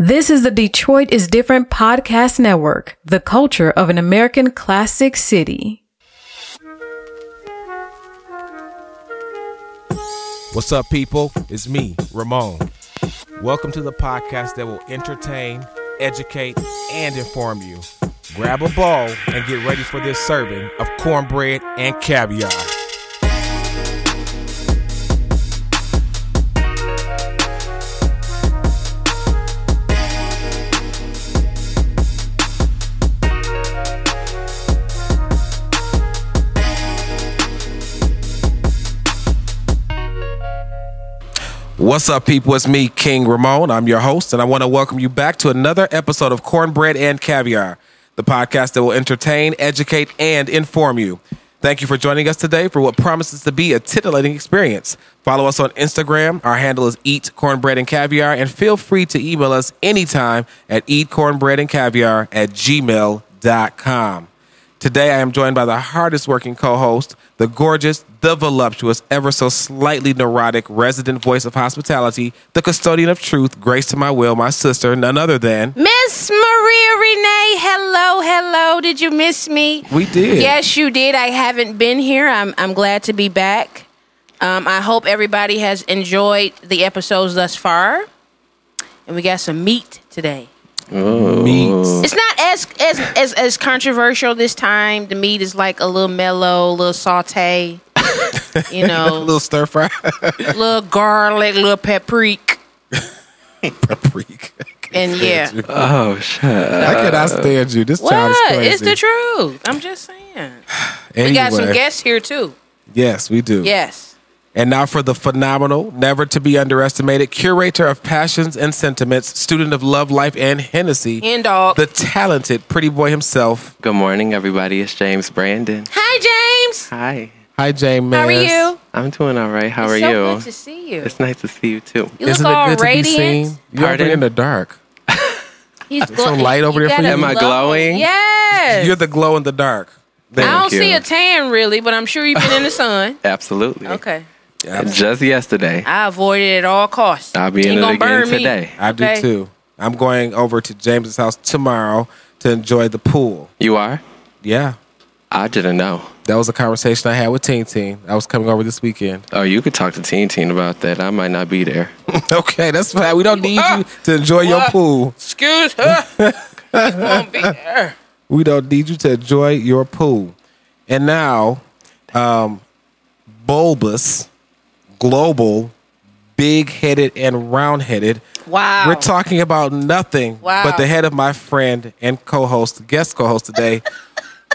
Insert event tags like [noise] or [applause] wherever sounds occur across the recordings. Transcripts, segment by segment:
This is the Detroit is Different podcast network, the culture of an American classic city. What's up, people? It's me, Ramon. Welcome to the podcast that will entertain, educate, and inform you. Grab a bowl and get ready for this serving of cornbread and caviar. What's up, people? It's me, King Ramon. I'm your host, and I want to welcome you back to another episode of Cornbread and Caviar, the podcast that will entertain, educate, and inform you. Thank you for joining us today for what promises to be a titillating experience. Follow us on Instagram. Our handle is Eat Cornbread and Caviar, and feel free to email us anytime at eatcornbreadandcaviar at gmail.com. Today, I am joined by the hardest working co host, the gorgeous, the voluptuous, ever so slightly neurotic resident voice of hospitality, the custodian of truth, grace to my will, my sister, none other than. Miss Maria Renee, hello, hello. Did you miss me? We did. Yes, you did. I haven't been here. I'm I'm glad to be back. Um, I hope everybody has enjoyed the episodes thus far, and we got some meat today. Meats. It's not as as as, as controversial this time. The meat is like a little mellow, a little saute. [laughs] You know, A know, little stir fry. little garlic, little paprika, [laughs] Paprika. and yeah. Oh shit! I cannot stand you. This child is crazy. It's the truth. I'm just saying. Anyway, We got some guests here too. Yes, we do. Yes. And now for the phenomenal, never to be underestimated, curator of passions and sentiments, student of love, life, and Hennessy, And dog. the talented pretty boy himself. Good morning, everybody. It's Jaymes Brandon. Hi, Jaymes. Hi. Hi, Jaymes. How are you? I'm doing all right. How It's are so you? Good to see you. It's nice to see you too. You look Isn't all it good radiant. to be seen? You're over Pardon? in the dark. [laughs] He's some light over there for got you. Am I glowing? Yes. You're the glow in the dark. I don't you. see a tan really, but I'm sure you've been in the [laughs] sun. Absolutely. Okay. Just yesterday. I avoided it at all costs. I'll be in it gonna again burn me. today. I do Okay. too. I'm going over to Jaymes's house tomorrow to enjoy the pool. You are? Yeah. I didn't know. That was a conversation I had with Teen Teen. I was coming over this weekend. Oh, you could talk to Teen Teen about that. I might not be there. [laughs] okay, that's fine. We don't need you to enjoy your pool. Excuse her. [laughs] Won't be there. We don't need you to enjoy your pool. And now, um, bulbous, global, big headed, and round headed. Wow. We're talking about nothing Wow. but the head of my friend and co host, guest co host today,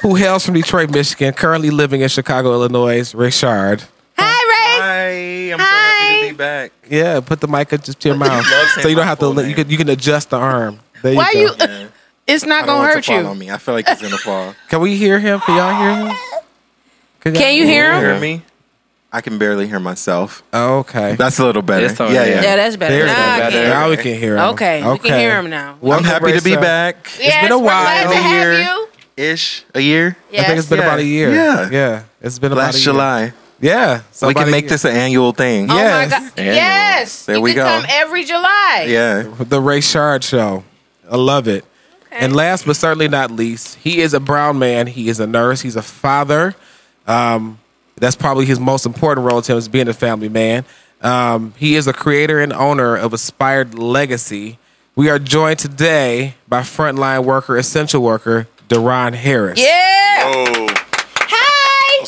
who hails from Detroit, Michigan, currently living in Chicago, Illinois, Richard. Hi, Ray. Hi, I'm so Hi. happy to be back. Yeah, put the mic up just to your [laughs] mouth. So you don't have to, full li- you can, you can adjust the arm. There Why you you? Yeah. It's not gonna hurt you. on me. I feel like it's gonna fall. Can we hear him? Can y'all hear him? y'all Can you hear You him? hear me? I can barely hear myself. Oh, okay. That's a little better. It's all yeah, right. yeah, Yeah, that's better. There's Now I that can. better. Now we can hear him. Okay, we can hear him now. I'm happy to be Rachel. back. Yes, been a we're glad while. to have Year. you. Ish, a year. Yes. I think it's been Yeah. about a year. Yeah. Yeah. It's been about Last a year. July. Yeah. So we about can a make year. this an annual thing. Oh Yes. my god! Annual. Yes, There you we can go. come every July. Yeah. the Ray Shard show. I love it. And last but certainly not least, he is a brown man. He is a nurse. He's a father. Um, that's probably his most important role to him is being a family man. Um, he is a creator and owner of Nspire Legacy. We are joined today by frontline worker, essential worker, Daron Harris. Yeah. Hi.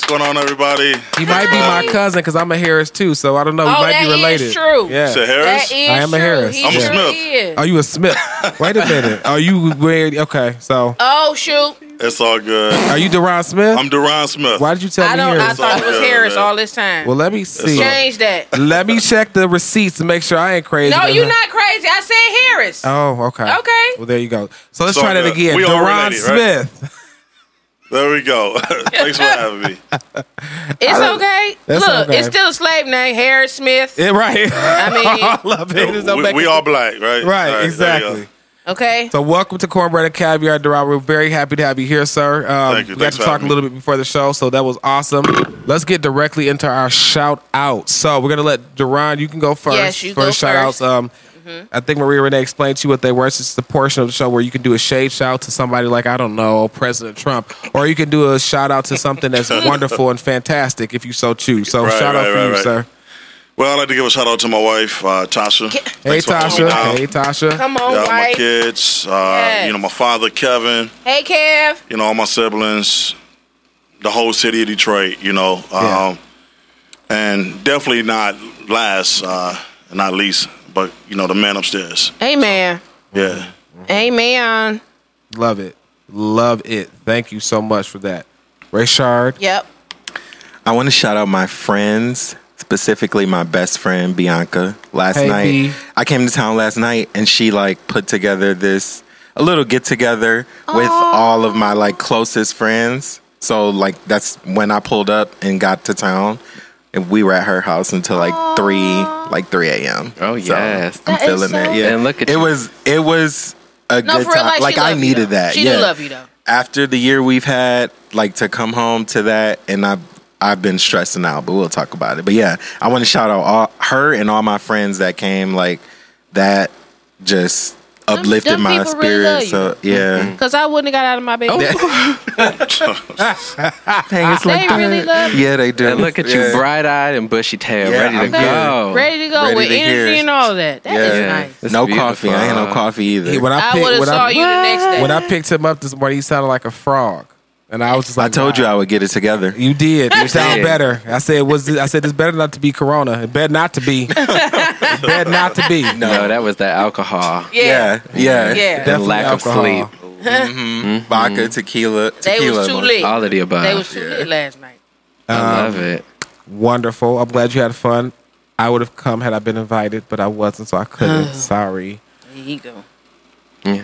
What's going on, everybody? He might be my cousin because I'm a Harris too, so I don't know. We Oh, might that be is related. true. Yeah. Is it Harris? That is I am a. Harris. He I'm a sure Smith. is. Are you a Smith? [laughs] Wait a minute. Are you weird? Okay, so Oh shoot! It's all good. are you Daron Smith? I'm Daron Smith. Why did you tell I me don't. I Harris? thought it was all good, Harris man. all this time. Well, let me see. Change that. Let me check the receipts to make sure I ain't crazy. No, you're not crazy. I said Harris. Oh, okay. Okay. Well, there you go. So let's It's try all that again. We all Daron related, right? [laughs] Smith. There we go. [laughs] Thanks for having me. it's okay. That's Look, okay. it's still a slave name, Harris Smith. Yeah, right. I mean, [laughs] I love it. There's no we, making- we all black, right? Right, All there you exactly. go. okay. So welcome to Cornbread and Caviar, Daron. We're very happy to have you here, sir. Um, Thank you. We got Thanks to for talk a having little bit before the show, so that was awesome. Let's get directly into our shout out. So we're gonna let Daron. You can go first Yes, you for go the shout outs. first. Um, I think Maria Renee explained to you what they were. It's just a portion of the show where you can do a shade shout to somebody like I don't know President Trump, or you can do a shout out to something that's [laughs] wonderful and fantastic if you so choose. So Right, shout out right, for right, you, right. sir. Well, I'd like to give a shout out to my wife, uh, Tasha. Hey Thanks for holding me Tasha. Hey Tasha. Come on, Yeah, my kids, uh, Yes. you know, my father, Kevin, Hey, Kev. you know, all my siblings, the whole city of Detroit, you know. Yeah. Um, and definitely not last, uh, not least, but, you know, the man upstairs. Amen. Yeah. Amen. Love it. Love it. Thank you so much for that. Rayshard. Yep. I want to shout out my friends, specifically my best friend Bianca. Last Hey, night, B. I came to town last night, and she like put together this a little get together with all of my like closest friends. So like that's when I pulled up and got to town, and we were at her house until like three, like three a.m. Oh, So, yes. I'm That is feeling so- it. Yeah, And look at it you. was it was a No, good real, time. like, she I love you, needed that. She yeah. do love you, though. After the year we've had, like to come home to that, and I've I've been stressing out, but we'll talk about it. But yeah, I want to shout out all, her and all my friends that came. Like that, just uplifted them my people really spirit. so yeah, mm-hmm. Because I wouldn't have got out of my bed. [laughs] Dang, it's They really love you. yeah, they do. And look at you, bright eyed and bushy tailed, Yeah, ready to go. Ready to go Ready with to energy hear. and all that. That is Yeah. nice. It's no beautiful. coffee. I ain't no coffee either. He- when I, I picked- would have saw I, you the next day. when I picked him up this morning, he sounded like a frog, and I was just like, I told you I would get it together. You did. [laughs] You sound better. I said, "Was this, I said it's better not to be Corona? It better not to be. [laughs] [laughs] it better not to be. No, that was the alcohol. Yeah, yeah, Yeah. And Definitely lack alcohol. of sleep. [laughs] Mm-hmm. Vodka, tequila, They tequila. was too mo- lit. All of the above. They was too Yeah. lit last night. I love it. Wonderful. I'm glad you had fun. I would have come had I been invited, but I wasn't, so I couldn't. [sighs] Sorry. There you go. Yeah.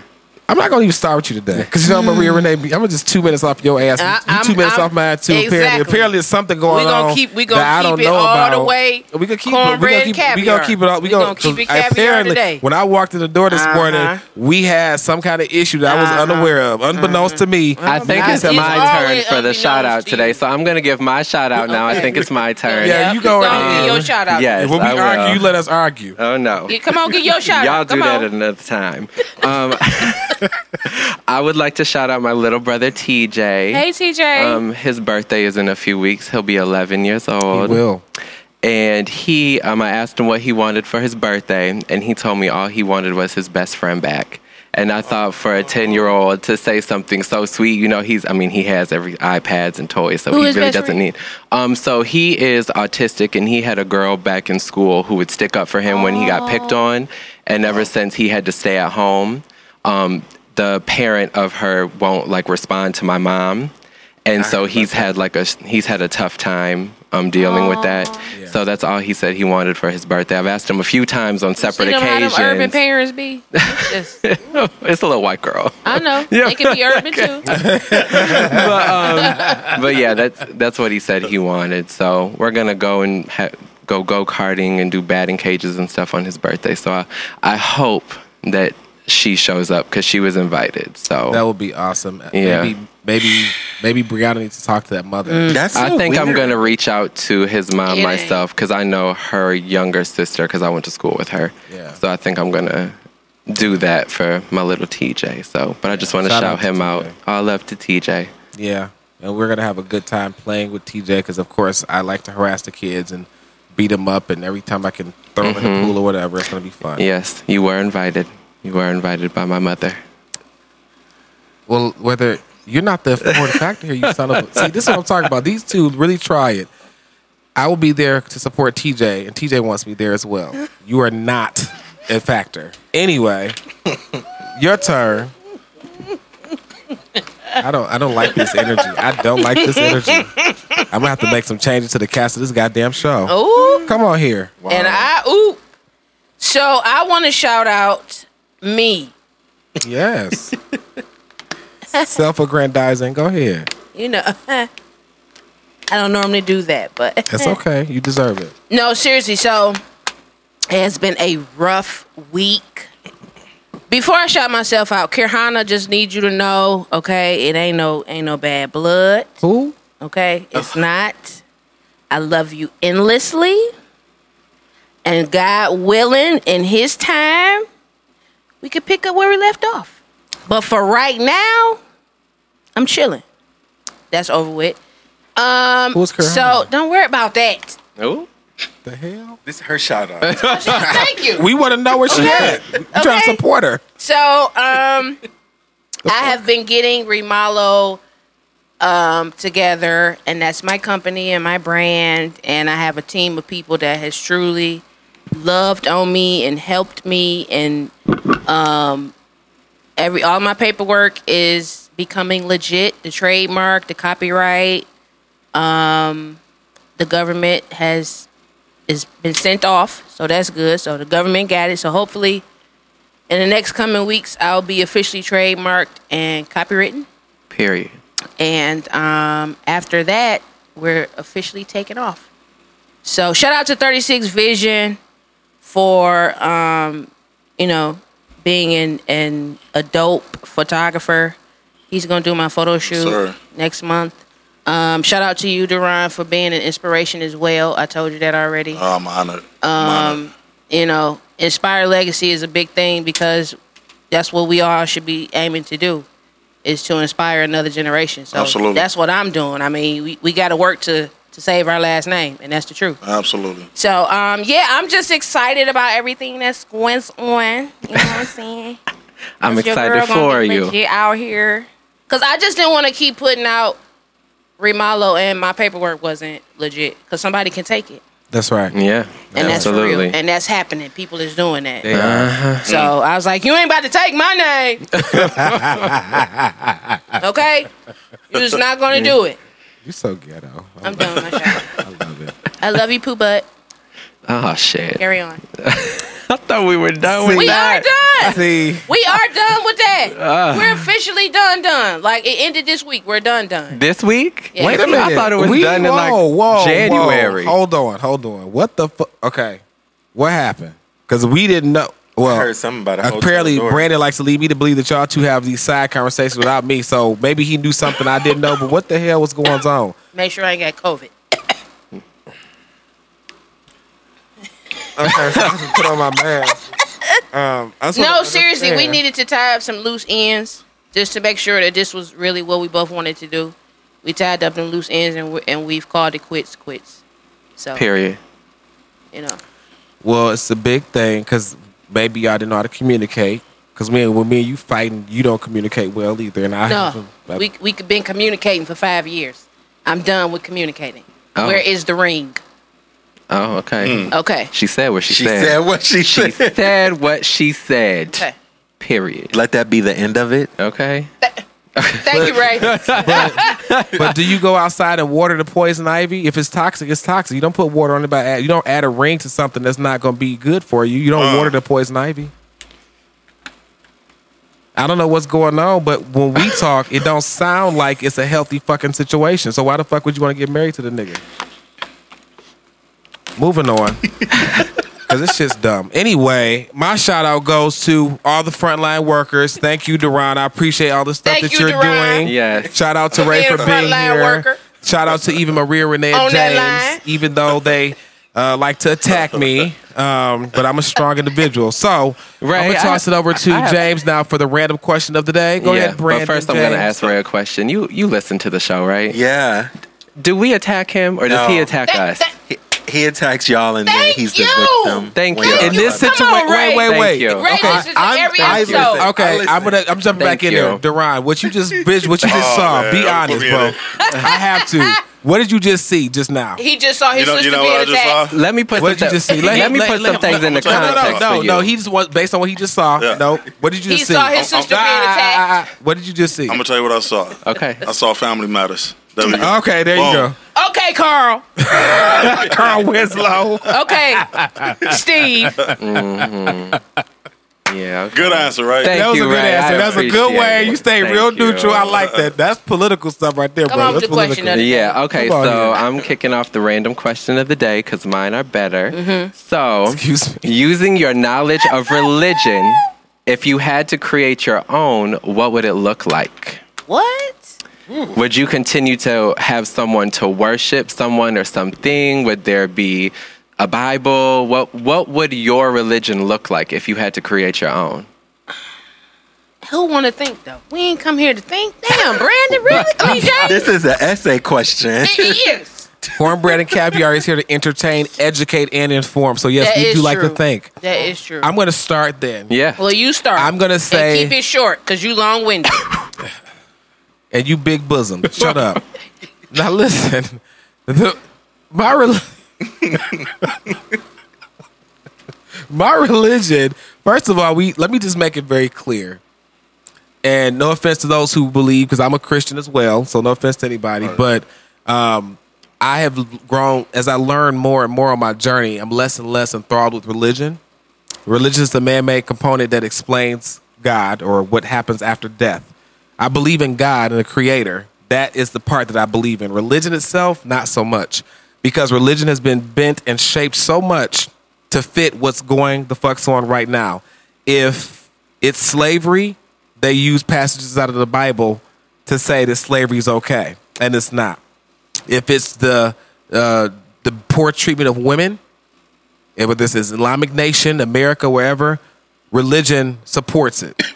I'm not gonna even start with you today because you know Maria Renee. I'm gonna just two minutes off your ass. I- you I'm- two minutes I'm- off mine too. Apparently, exactly. apparently, there's something going on. We gonna on. keep- we gonna that I don't keep it know all about. the way We gonna keep it. We cornbread gonna keep. We gonna caviar. keep it. all- We, We gonna, gonna keep it 'cause caviar apparently, today. When I walked in the door this Uh-huh. morning, we had some kind of issue that I was Uh-huh. unaware of, unbeknownst to me. I think it's it's my always turn for the unbeknownst shout out to today, so I'm gonna give my shout out now. I think it's my [laughs] turn. Yeah, you go Go ahead. get your shout out. Yes. when we I will. argue, you let us argue. Oh no. Yeah, Come on, get your [laughs] shout out. Y'all out. do Come that on. another time. Um, [laughs] I would like to shout out my little brother TJ. Hey, TJ. Um, his birthday is in a few weeks. He'll be 11 years We old. will. And he, um, I asked him what he wanted for his birthday, and he told me all he wanted was his best friend back. And I thought for a 10 year old to say something so sweet, you know, he's, I mean, he has every iPads and toys, so Who he really doesn't friend? need. Um, so he is autistic, and he had a girl back in school who would stick up for him when he got picked on. And ever since he had to stay at home, um, the parent of her won't like respond to my mom and so he's had like a he's had a tough time um, dealing with that. So that's all he said he wanted for his birthday. I've asked him a few times on separate you know how them occasions. urban parents be? [laughs] It's just- it's a little white girl, I know. [laughs] Yeah. They can be [laughs] urban too. but um, but yeah, that's that's what he said he wanted. So we're gonna go and ha- go go karting and do batting cages and stuff on his birthday. So I, I hope that she shows up because she was invited. So That would be awesome. Yeah. Maybe, maybe, maybe Brianna needs to talk to that mother. Mm. That's I so think I'm gonna reach out to his mom It ain't. myself because I know her younger sister because I went to school with her. Yeah. So I think I'm gonna do that for my little TJ. So, but I just want to Shout shout, him TJ. out. All love to TJ. Yeah, and we're gonna have a good time playing with TJ because, of course, I like to harass the kids and beat them up, and every time I can throw them in the mm-hmm. pool or whatever, it's gonna be fun. Yes, you were invited. You were invited by my mother. Well, whether you're not the important factor here, you son of a. See, this is what I'm talking about. These two really try it. I will be there to support TJ, and TJ wants me there as well. You are not a factor. Anyway, your turn. I don't. I don't like this energy. I don't like this energy. I'm gonna have to make some changes to the cast of this goddamn show. Ooh. Come on here. And I ooh. So I want to shout out me. Yes. [laughs] Self-aggrandizing. Go ahead. You know, [laughs] I don't normally do that, but [laughs] that's okay. You deserve it. No, seriously. So it has been a rough week. Before I shout myself out, Kirhana just need you to know, okay, it ain't no ain't no bad blood, Who? okay? It's not. I love you endlessly. And God willing, in His time, we could pick up where we left off. But for right now, I'm chilling. That's over with. Um, Who's Kurt so don't worry about that. Ooh. The hell? This is her shout out. [laughs] Thank you. We want to know where she at. We trying to Okay. support her. So, um, I have been getting Remalo um, together, and that's my company and my brand. And I have a team of people that has truly loved on me and helped me. And um, every all my paperwork is becoming legit. The trademark, the copyright, um, the government has is been sent off, so that's good. So the government got it. So hopefully in the next coming weeks, I'll be officially trademarked and copywritten. Period. And um, after that, we're officially taking off. So shout out to 36 Vision for, um, you know, being an, an a dope photographer. He's going to do my photo shoot sir. next month. Um, shout out to you, Daron, for being an inspiration as well. I told you that already Oh, I'm honored. I'm honored. you know, Nspire Legacy is a big thing because that's what we all should be aiming to do is to inspire another generation. So Absolutely. that's what I'm doing. I mean, we, we got to work to to save our last name, and that's the truth. Absolutely. So, um, yeah, I'm just excited about everything that's going on. You know what I'm saying? [laughs] I'm Your excited girl gonna for get you. legit out here because I just didn't want to keep putting out Remalo and my paperwork wasn't legit because somebody can take it. That's right. Yeah, And that's absolutely. real. And that's happening. People is doing that. They are. So I was like, you ain't about to take my name. [laughs] okay? You're just not going to do it. [laughs] You so ghetto. I I'm done with my show. [laughs] I love it. I love you, Pooh Butt. Oh shit! Carry on. [laughs] I thought we were done with We are done. See, We are done with that. Ah. [laughs] We're officially done, done. Like, it ended this week. We're done, done. This week? Yeah. wait a minute. I thought it was We- done in like whoa, whoa, January. whoa. Hold on, hold on. What the fuck? Okay, what happened? Because we didn't know. I Well, heard something about a hotel apparently door. Brandon likes to lead me to believe that y'all two have these side conversations without me. So maybe he knew something I didn't know. But what the hell was going on? Make sure I ain't got COVID. Okay, so I just put on my mask. Um, No, wanna seriously, we needed to tie up some loose ends just to make sure that this was really what we both wanted to do. We tied up them loose ends and we and we've called it quits, quits. So Period. you know, Well, it's a big thing because maybe y'all didn't know how to communicate. Because me, when me and you fighting, you don't communicate well either. And I no, haven't- we we could been communicating for five years. I'm done with communicating. Oh. Where is the ring? Oh, okay. Hmm. Okay, She said what she, She said what she She said. said what she said. okay. Period. Let that be the end of it. Okay. [laughs] Thank you, Ray. but do you go outside and water the poison ivy? If it's toxic, it's toxic. You don't put water on it by add, you don't add a ring to something that's not going to be good for you. You don't Uh. water the poison ivy. I don't know what's going on, but when we [laughs] talk, it don't sound like it's a healthy fucking situation. So why the fuck would you want to get married to the nigga? Moving on. [laughs] Cause this shit's dumb. Anyway, my shout out goes to all the frontline workers. Thank you, Daron. I appreciate all the stuff Thank that you, you're Daron. doing. Yes. Shout out to Ray for being here. worker. Shout out to even Maria Renee On Jaymes, even though they uh, like to attack me. Um, but I'm a strong individual. So Ray, I'm gonna toss have- it over to I have- Jaymes now for the random question of the day. Go yeah, ahead, Brandon. but first I'm gonna ask Ray a question. You you listen to the show, right? Yeah. Do we attack him or does he attack That- us? that- He, he attacks y'all and then Thank he's the victim. Thank when you. y'all In this. Come on, situation, Ray. wait, wait, Thank wait. you. Ray Okay, listens to I'm- I episode. Okay, I listen. I'm gonna I'm jumping Thank back in you. there. Daron, what you just bitch, what you just Oh, saw. man, Be don't honest, bro. [laughs] I have to. What did you just see just now? He just saw his You know, sister you know being what just attacked. saw? Let me put What some did you just see? Let, Let- me let- put let- some things let- into no, no, No, context no, no, no. He just was based on what he just saw. Yeah. No, what did you He just see? saw his sister being Ah, attacked. ah, ah, What did you just see? I'm gonna tell you what I saw. Okay. I saw Family Matters. There. Okay, there you go. Okay, Carl. [laughs] Carl Winslow. Okay, [laughs] Steve. Yeah. okay. Good answer, right? Thank That was you, a good Ray. I answer. That's a good way. it. You stay Thank real you. neutral. I like that. That's political stuff right there, Come bro. on That's the question political. of Yeah, okay, Come so here. I'm kicking off the random question of the day because mine are better. Mm-hmm. So, Excuse me. using your knowledge of religion, if you had to create your own, what would it look like? What? Would you continue to have someone to worship someone or something? Would there be a Bible? What what would your religion look like if you had to create your own? Who want to think though? We ain't come here to think. Damn, Brandon, really? I [laughs] mean, This is an essay question. it is. Cornbread and caviar is here to entertain, educate, and inform. So yes, That we is do like to true. think. That is true. I'm going to start then. Yeah. well, you start. I'm gonna And say- keep it short because you long winded. and you big bosom. Shut up. [laughs] Now listen, [laughs] the, my rel- [laughs] my religion. First of all, we let me just make it very clear. And no offense to those who believe, because I'm a Christian as well. So no offense to anybody, but um, I have grown as I learn more and more on my journey. I'm less and less enthralled with religion. Religion is the man-made component that explains God or what happens after death. I believe in God and the Creator. That is the part that I believe in. Religion itself, not so much, because religion has been bent and shaped so much to fit what's going the fuck's on right now. If it's slavery, they use passages out of the Bible to say that slavery is okay, and it's not. If it's the uh, the poor treatment of women, whether this is Islamic nation, America, wherever, religion supports it. [clears throat]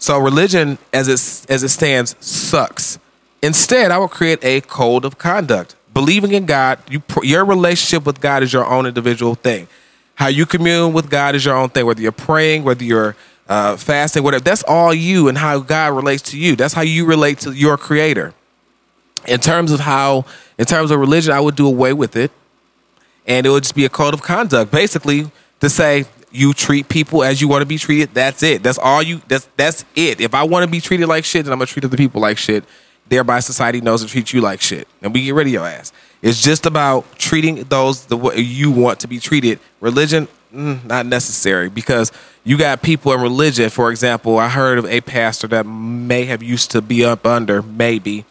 So religion, as it as it stands, sucks. Instead, I will create a code of conduct. Believing in God, you your relationship with God is your own individual thing. How you commune with God is your own thing. Whether you're praying, whether you're uh, fasting, whatever, that's all you and how God relates to you. That's how you relate to your Creator. In terms of how, in terms of religion, I would do away with it and it would just be a code of conduct basically to say you treat people as you want to be treated that's it that's all you that's that's it if i want to be treated like shit then i'm gonna treat other people like shit thereby society knows to treat you like shit and we get rid of your ass it's just about treating those the way you want to be treated religion mm, not necessary because you got people in religion for example i heard of a pastor that may have used to be up under maybe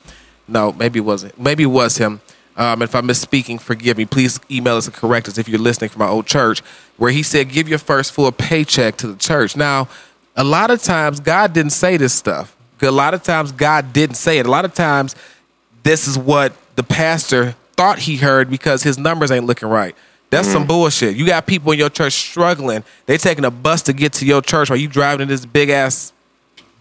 no, maybe it wasn't. Maybe it was him. Um, if I'm misspeaking, forgive me. Please email us and correct us if you're listening from my old church, where he said, "Give your first full paycheck to the church." Now, a lot of times God didn't say this stuff. A lot of times God didn't say it. A lot of times, this is what the pastor thought he heard because his numbers ain't looking right. That's some bullshit. You got people in your church struggling. They taking a bus to get to your church while you driving in this big ass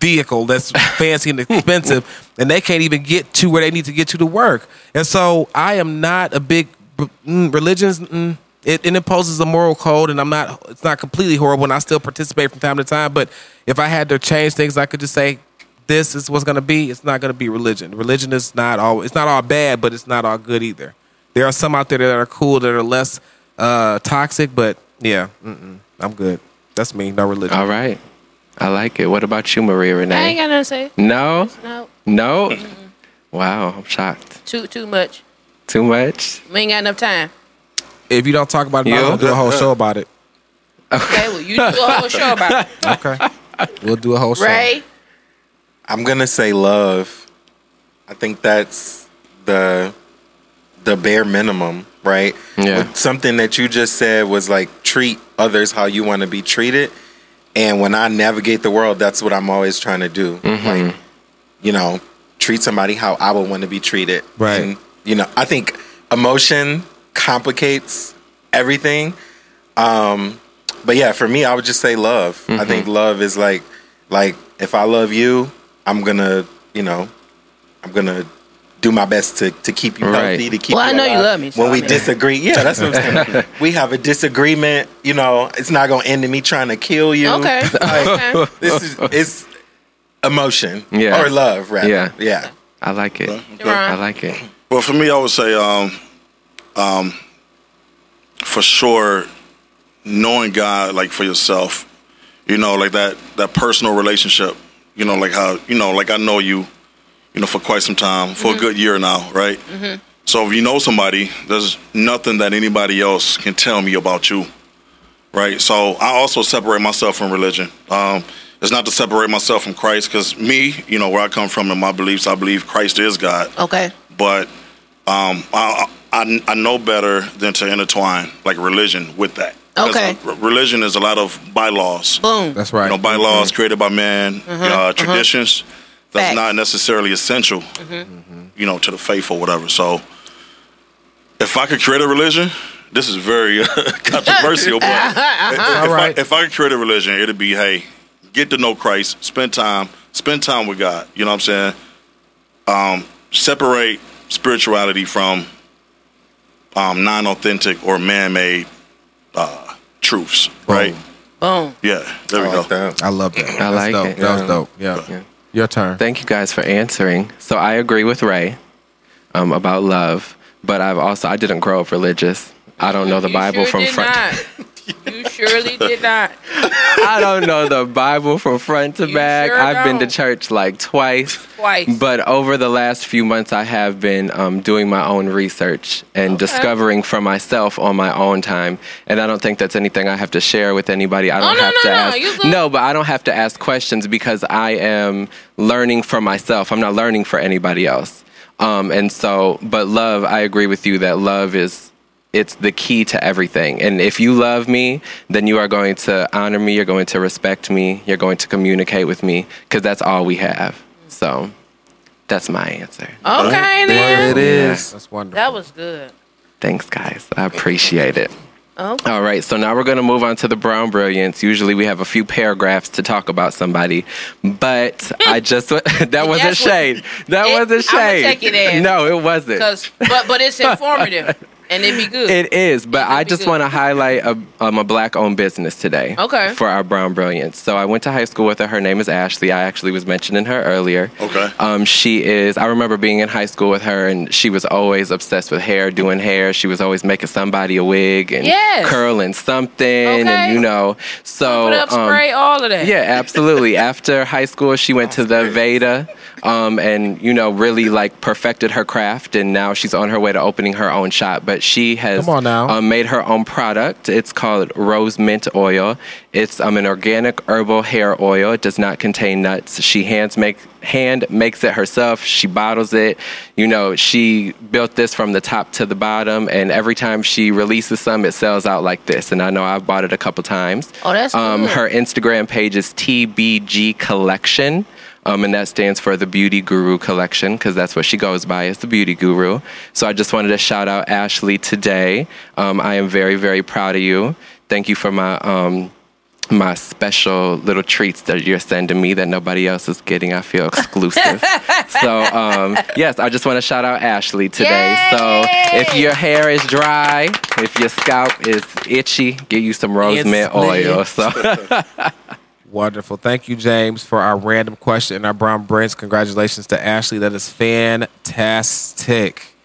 vehicle that's [laughs] fancy and expensive, and they can't even get to where they need to get to to work. And so I am not a big mm, religions. Mm, it, it imposes a moral code, and I'm not. It's not completely horrible, and I still participate from time to time. But if I had to change things, I could just say. This is what's going to be. It's not going to be religion. Religion is not all. It's not all bad, but it's not all good either. There are some out there that are cool, that are less uh, toxic. But yeah, mm-mm, I'm good. That's me. No religion. All right. I like it. What about you, Maria Renee? I ain't Renee? got nothing to say. No? No, No? Wow, I'm shocked. too too much. Too much? We ain't got enough time. If you don't talk about it, You? I'll do a whole show about it. Okay, well you do a whole show about it, [laughs] Okay. we'll do a whole show. Ray. I'm gonna say love. I think that's the the bare minimum, right? Yeah. With Something that you just said was like treat others how you want to be treated. And when I navigate the world, that's what I'm always trying to do. Like, you know, treat somebody how I would want to be treated. Right. And, you know, I think emotion complicates everything. Um, but yeah, for me, I would just say love. I think love is like, like if I love you, I'm gonna, you know, I'm gonna do my best to to keep you Right. healthy, to keep. Well, I you know you love me, so when I we mean- disagree, yeah, that's what I'm saying. [laughs] we have a disagreement. You know, it's not gonna end in me trying to kill you. Okay. [laughs] okay. This is it's emotion Yeah. or love, rather. Yeah. yeah. I like it. Daron. I like it. Well, for me, I would say, um, um, for sure, knowing God, like for yourself, you know, like that that personal relationship. You know, like how you know, like I know you, you know, for quite some time, for a good year now, right? So if you know somebody, there's nothing that anybody else can tell me about you, right? So I also separate myself from religion. Um, it's not to separate myself from Christ, because me, you know, where I come from and my beliefs, I believe Christ is God Okay. but um, I, I I know better than to intertwine like religion with that. 'Cause, Okay. uh, religion is a lot of bylaws. Boom. That's right. You know, bylaws created by man, uh, traditions that's Facts. not necessarily essential, you know, to the faith or whatever. So, if I could create a religion this is very uh, [laughs] controversial, but [laughs] if, if All right. I, if I could create a religion, it'd be hey, get to know Christ, spend time, spend time with God. You know what I'm saying? Um, separate spirituality from um, non-authentic or man-made truths. Right? Boom. Yeah. There we I go. like that. I love that. I That's like dope. it. That was dope. Yeah. Yeah. Your turn. Thank you guys for answering. So I agree with Ray um, about love, but I've also I didn't grow up religious. I don't know the You Bible sure from did front. Not. [laughs] You surely did not. [laughs] I don't know the Bible from front to You back. sure I've been to church like twice. Twice. But over the last few months, I have been um, doing my own research and discovering for myself on my own time. And I don't think that's anything I have to share with anybody. I don't Oh, no, have no, to no. ask. You good. No, but I don't have to ask questions because I am learning for myself. I'm not learning for anybody else. Um, and so, but love, I agree with you that love is it's the key to everything. And if you love me, then you are going to honor me, you're going to respect me, you're going to communicate with me because that's all we have. So that's my answer. Okay, then. It is. That's wonderful. That was good. Thanks, guys. I appreciate it. Okay. All right, so now we're going to move on to the Brown Brilliance. Usually we have a few paragraphs to talk about somebody, but [laughs] I just, [laughs] that wasn't That's shade. That It- wasn't I'ma shade. take it as- No, it wasn't. Cause, but but it's [laughs] informative and it'd be good. It is, but It I just want to highlight a, um, a black-owned business today. Okay. For our Brown Brilliance. So I went to high school with her. Her name is Ashley. I actually was mentioning her earlier. Okay. Um, she is. I remember being in high school with her, and she was always obsessed with hair, doing hair. She was always making somebody a wig and Yes. curling something, Okay. and you know. So Put up um, spray, all of that. yeah, absolutely. After high school, she went to the Aveda, um, and you know, really like perfected her craft, and now she's on her way to opening her own shop. But she has Come on now. Um, made her own product. It's called Rose Mint Oil. It's um, an organic herbal hair oil. It does not contain nuts. She hands make hand makes it herself. She bottles it. You know, she built this from the top to the bottom, and every time she releases some, it sells out like this. And I know I've bought it a couple times. Oh, that's um, good. her Instagram page is TBG Collection. Um, and that stands for the Beauty Guru Collection because that's what she goes by as the Beauty Guru. So I just wanted to shout out Ashley today. Um, I am very, very proud of you. Thank you for my um, my special little treats that you're sending me that nobody else is getting. I feel exclusive. [laughs] so um, yes, I just want to shout out Ashley today. So if your hair is dry, if your scalp is itchy, get you some rosemary oil. So. [laughs] Wonderful. Thank you, Jaymes, for our random question and our Brown Brains. Congratulations to Ashley. That is fantastic.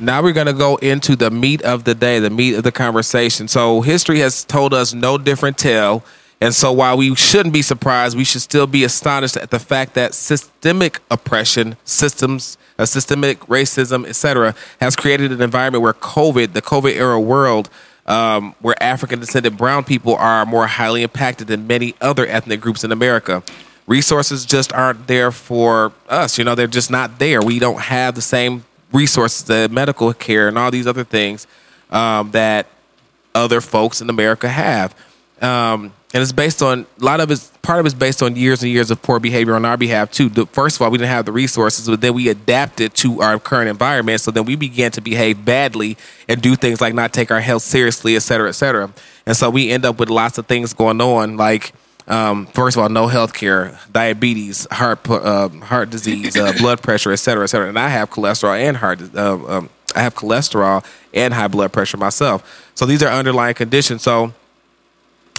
Now we're going to go into the meat of the day, the meat of the conversation. So history has told us no different tale. And so while we shouldn't be surprised, we should still be astonished at the fact that systemic oppression, systems, uh, systemic racism, etc., has created an environment where COVID, the COVID era world, um, where African descended brown people are more highly impacted than many other ethnic groups in America. Resources just aren't there for us. You know, they're just not there. We don't have the same resources, the medical care, and all these other things um, that other folks in America have. Um, and it's based on a lot of it's part of it's based on years and years of poor behavior on our behalf too. The, first of all, we didn't have the resources, but then we adapted to our current environment. So then we began to behave badly and do things like not take our health seriously, et cetera, et cetera. And so we end up with lots of things going on, like um, first of all, no health care, diabetes, heart uh, heart disease, uh, blood pressure, et cetera, et cetera. And I have cholesterol and heart. Uh, um, I have cholesterol and high blood pressure myself. So these are underlying conditions. So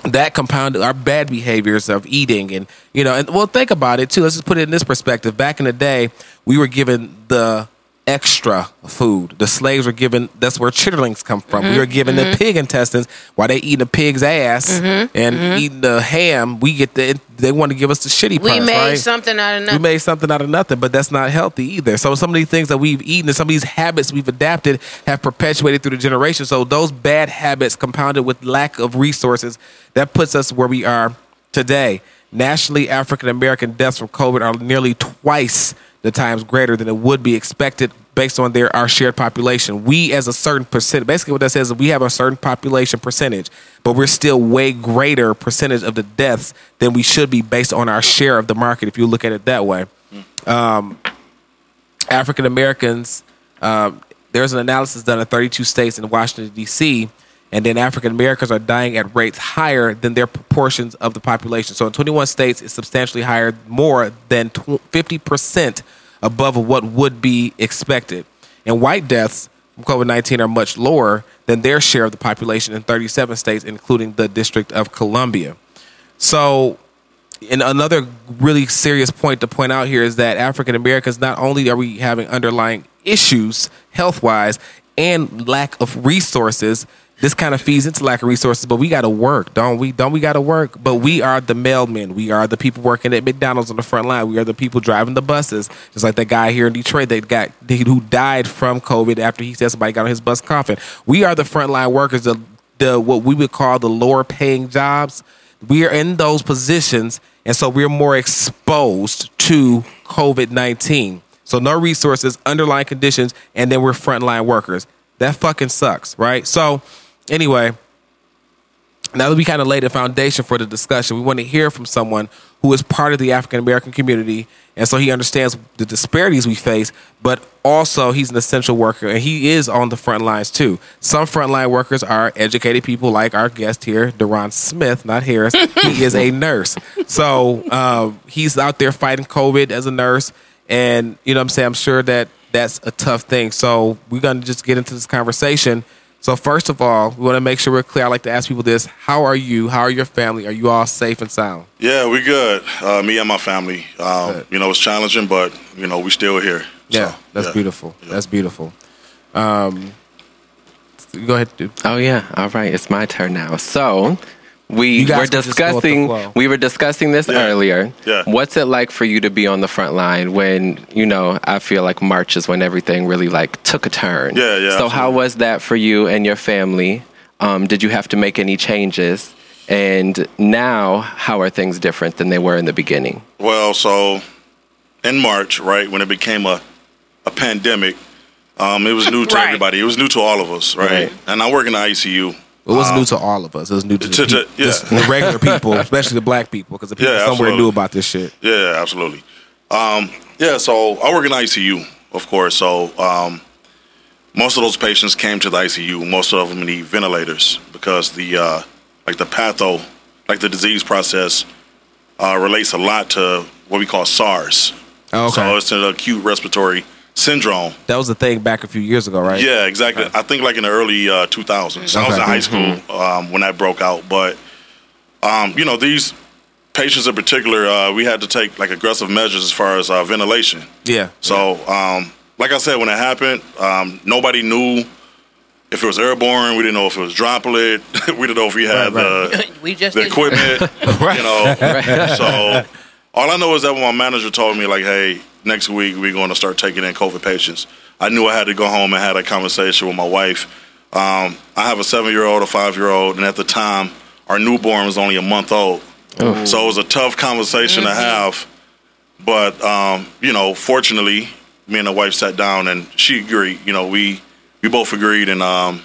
that compounded our bad behaviors of eating and you know and well think about it too. Let's just put it in this perspective. Back in the day we were given the extra food the slaves were given that's where chitterlings come from Mm-hmm. we were given the pig intestines while they eating a pig's ass Mm-hmm. and eating the ham we get the they want to give us the shitty parts, we made right something out of nothing. we made something out of nothing, but that's not healthy either. So some of these things that we've eaten and some of these habits we've adapted have perpetuated through the generations. So those bad habits compounded with lack of resources, that puts us where we are today. Nationally, African American deaths from COVID are nearly twice the times greater than it would be expected based on their our shared population. We as a certain percent basically what that says is we have a certain population percentage, but we're still way greater percentage of the deaths than we should be based on our share of the market if you look at it that way. Um, African Americans um, there's an analysis done in 32 states in Washington D.C. And then African Americans are dying at rates higher than their proportions of the population. So in 21 states, it's substantially higher, more than 50% above what would be expected. And white deaths from COVID 19 are much lower than their share of the population in 37 states, including the District of Columbia. So, and another really serious point to point out here is that African Americans not only are we having underlying issues health wise and lack of resources, this kind of feeds into lack of resources, but we got to work, don't we? Don't we got to work? But we are the mailmen. We are the people working at McDonald's on the front line. We are the people driving the buses, just like that guy here in Detroit that got who died from COVID after he said somebody got on his bus coughing. We are the frontline workers, the the what we would call the lower paying jobs. We are in those positions, and so we're more exposed to COVID nineteen. So no resources, underlying conditions, and then we're frontline workers. That fucking sucks, right? So anyway, now that we kind of laid a foundation for the discussion, we want to hear from someone who is part of the African American community, and so he understands the disparities we face, but also he's an essential worker, and he is on the front lines too. Some frontline workers are educated people, like our guest here, Daron Smith, not Harris. [laughs] he is a nurse, so um, he's out there fighting COVID as a nurse, and you know what I'm saying. I'm sure that that's a tough thing. So we're gonna just get into this conversation. So first of all, we want to make sure we're clear. I like to ask people this: How are you? How are your family? Are you all safe and sound? Yeah, we good. Uh, me and my family. Um, you know, it's challenging, but you know, we still here. Yeah, So, that's yeah. beautiful. That's beautiful. Um, go ahead, dude. Oh yeah. All right. It's my turn now. So we were can just go with the discussing we were discussing this Yeah. earlier. Yeah. What's it like for you to be on the front line when, you know, I feel like March is when everything really like took a turn. Yeah, yeah, So how was that for you and your family? Um, did you have to make any changes? And now how are things different than they were in the beginning? Well, so in March, right when it became a a pandemic, um, it was new to Right. everybody. It was new to all of us, right? Right. And I work in the ICU. It was new to all of us. It was new to, to- the, to- yeah. the regular people, [laughs] especially the black people, because the people Yeah, somewhere absolutely. knew about this shit. Yeah, absolutely. Um, yeah, so I work in ICU, of course. So um, most of those patients came to the ICU. Most of them need ventilators because the uh, like the patho, like the disease process, uh, relates a lot to what we call SARS. Oh, okay. So it's an acute respiratory syndrome. that was the thing back a few years ago, right? Yeah, exactly. I think like in the early uh, 2000s. I was in high school um, when that broke out. But, um, you know, these patients in particular, uh, we had to take like aggressive measures as far as uh, ventilation. Yeah. So, um, like I said, when it happened, um, nobody knew if it was airborne. We didn't know if it was droplet. [laughs] we didn't know if we had Right, the [laughs] we just the didn't- equipment. [laughs] You know, so all I know is that when my manager told me like, "Hey, next week we're going to start taking in COVID patients," I knew I had to go home and had a conversation with my wife. Um, I have a seven-year-old, a five-year-old, and at the time, our newborn was only a month old. So it was a tough conversation to have. But um, you know, fortunately, me and the wife sat down and she agreed. You know, we we both agreed, and um,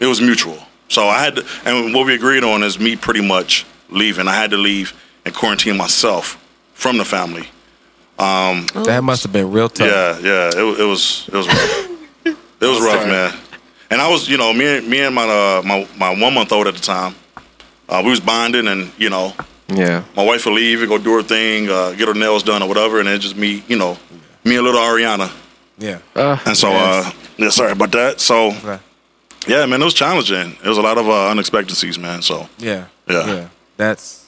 it was mutual. So I had to, and what we agreed on is me pretty much leaving. I had to leave and quarantine myself from the family. That must have been real tough. Yeah, yeah, it, it was it was rough. it was [laughs] rough, man. And I was, you know, me and me and my uh, my my one month old at the time, uh, we was bonding, and you know, Yeah. my wife would leave and go do her thing, uh, get her nails done or whatever, and then just me, you know, me and little Ariana. Yeah. And so, uh, yeah, sorry about that. So, Okay. yeah, man, it was challenging. It was a lot of uh, unexpectancies, man. So, Yeah. Yeah. That's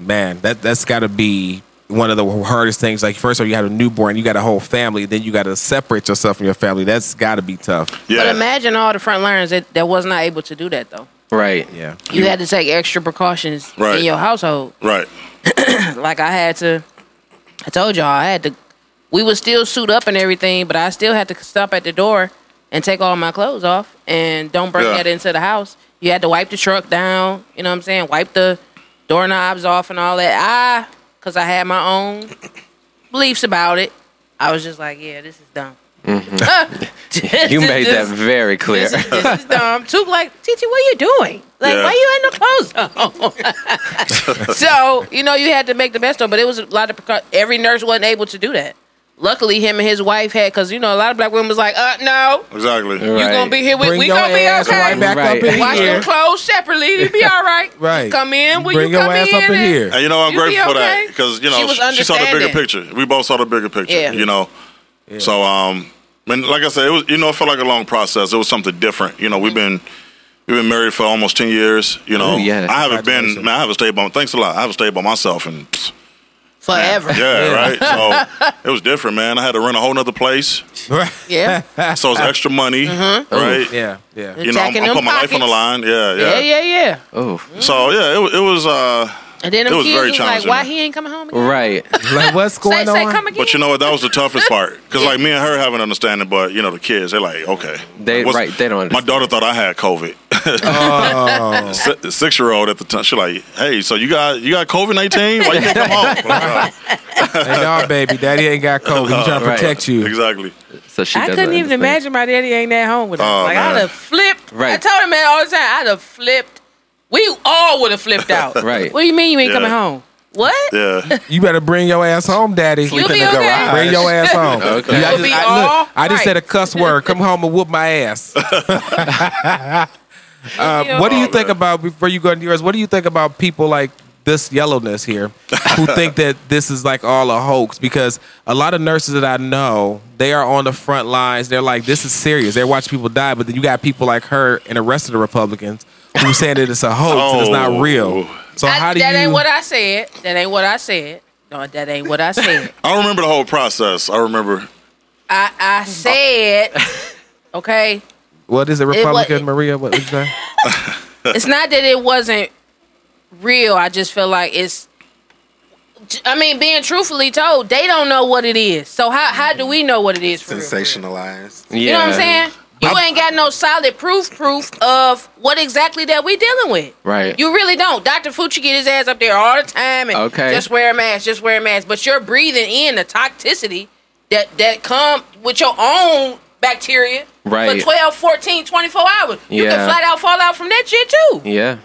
man, that that's gotta be one of the hardest things. Like first of all, you had a newborn, you got a whole family, then you gotta separate yourself from your family. That's gotta be tough. yeah, But imagine all the front liners that, that was not able to do that though. Right. Yeah. You had to take extra precautions Right. in your household. right, [clears throat] Like I had to. I told y'all I had to. We would still suit up and everything, but I still had to stop at the door and take all my clothes off and don't bring Yeah. that into the house. You had to wipe the truck down. You know what I'm saying? Wipe the doorknobs off and all that. I, because I had my own beliefs about it. I was just like, yeah, this is dumb. Mm-hmm. [laughs] This You is made that very clear. This is, this is dumb. Took like, Titi, what are you doing? Like, Yeah. why you ain't no clothes on? [laughs] so, you know, you had to make the best of it, but it was a lot of, every nurse wasn't able to do that. Luckily him and his wife had because you know a lot of black women was like, uh, no, Exactly. you Right. gonna be here with Bring we gonna be okay. right back Right. up in Wash here. them clothes separately. You be all right. [laughs] Right. Come in. Will Bring you your ass in up in and- here. And you know, I'm You be grateful for okay? that because you know She she, she saw the bigger picture. We both saw the bigger picture. Yeah. You know, so um, and like I said, it was you know it felt like a long process. It was something different. You know, we've been we've been married for almost ten years. You know, Oh, yeah. I haven't been. Man, I haven't stayed by. Thanks a lot. I haven't stayed by myself and. Forever. Yeah, right. So [laughs] it was different, man. I had to rent a whole nother place, [laughs] Yeah. so it's extra money, right? yeah, yeah. You know, I'm, I them put my life on the line. Yeah, Yeah, yeah. yeah, yeah. Oh, So yeah, it, it was. uh And then It them was kids very was like, challenging. why he ain't coming home again? right. [laughs] Like what's Say, going say, on? come again. But you know what? That was the toughest part because like me and her have an understanding, but you know the kids, they're like, okay, They- what's- right, they don't My understand. daughter thought I had COVID. Oh. [laughs] Six-year-old at the time, she like, hey, so you got you got COVID nineteen? Why you can't come home? [laughs] Like, hey, no, baby, daddy ain't got COVID. He's trying to Right. protect you. exactly. So she I doesn't couldn't even understand. imagine my daddy ain't at home with us. Oh, like man. I'd have flipped. Right. I told him man all the time. I'd have flipped. We all would have flipped out. [laughs] Right. What do you mean you ain't Yeah. coming home? What? Yeah, You better bring your ass home, daddy. You'll be okay. Bring your [laughs] ass home. Okay. I You'll just, be I, all look, I just right. said a cuss word. Come home and whoop my ass. [laughs] Uh, what do you think about before you go into yours? What do you think about people like this yellowness here, who [laughs] think that this is like all a hoax? Because a lot of nurses that I know, they are on the front lines. They're like, this is serious. They're watching people die. But then you got people like her and the rest of the Republicans who saying that it's a hoax and it's not Oh. real. So I- how do that you? That ain't what I said. That ain't what I said. No, that ain't what I said. [laughs] I remember the whole process. I remember. I I said, okay. what is it, wa- Republican Maria? What was [laughs] that? It's not that it wasn't real. I just feel like it's. I mean, being truthfully told, they don't know what it is. So how how do we know what it is? For for real? Sensationalized. Yeah. You know what I'm saying? You ain't got no solid proof proof of what exactly that we dealing with. Right. You really don't. Dr. Fauci get his ass up there all the time and Okay. just wear a mask, just wear a mask. But you're breathing in the toxicity that that come with your own bacteria Right. for 12, 14, 24 hours. You can flat out fall out from that shit too. Yeah.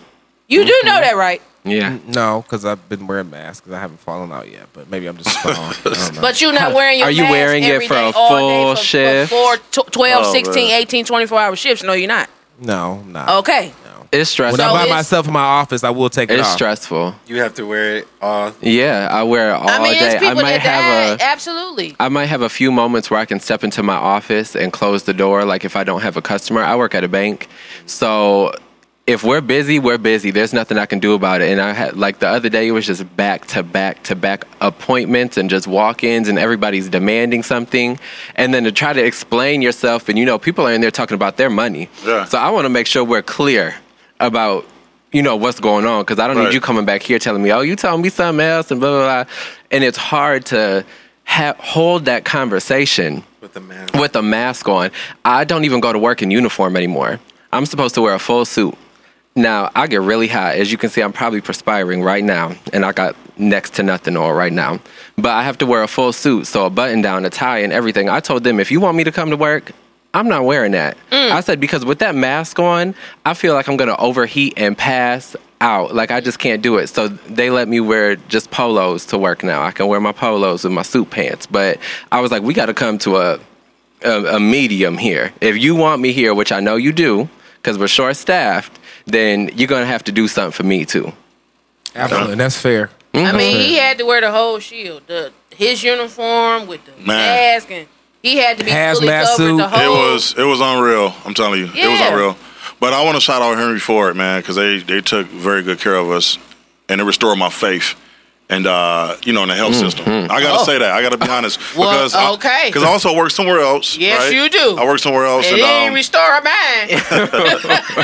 You do know mm-hmm. that, right? Yeah. Mm, no, because I've been wearing masks because I haven't fallen out yet. But maybe I'm just [laughs] strong. I don't know. But you're not wearing your Are you mask wearing it every for day, a all day full for- shift? For four, tw- 12, Oh, 16, man. 18, 24 hour shifts. No, you're not. no, no. Okay. It's stressful. When So I'm by it's- myself in my office, I will take it it's off. stressful. You have to wear it all. Yeah, I wear it all I mean, day. it's I people might that have die. a Absolutely. I might have a few moments where I can step into my office and close the door. Like if I don't have a customer, I work at a bank, so if we're busy, we're busy. There's nothing I can do about it. And I had like the other day, it was just back to back to back appointments and just walk-ins, and everybody's demanding something. And then to try to explain yourself, and you know, people are in there talking about their money. Yeah. So I want to make sure we're clear about you know what's going on because I don't Right. need you coming back here telling me, oh, you telling me something else and blah blah blah. And it's hard to ha- hold that conversation with the man. with a mask on. I don't even go to work in uniform anymore. I'm supposed to wear a full suit. Now, I get really hot. As you can see, I'm probably perspiring right now, and I got next to nothing on right now. But I have to wear a full suit, so a button down, a tie, and everything. I told them, if you want me to come to work, I'm not wearing that. Mm. I said, because with that mask on, I feel like I'm going to overheat and pass out. Like, I just can't do it. So they let me wear just polos to work now. I can wear my polos with my suit pants. But I was like, we got to come to a, a, a medium here. If you want me here, which I know you do, because we're short staffed, then you're gonna have to do something for me too. Absolutely, that's fair. Mm-hmm. I mean, he had to wear the whole shield, the his uniform with the Man. mask, and he had to be fully Hazmat covered. suit. The It whole was it was unreal. I'm telling you, it was Yeah. unreal. But I want to shout out Henry Ford, man, because they they took very good care of us, and it restored my faith. And uh, you know, in the health system, I gotta Oh. say that. I gotta be honest [laughs] Well, because okay. because I, also work somewhere else. Yes, right? you do. I work somewhere else, and didn't um, restore mind. [laughs]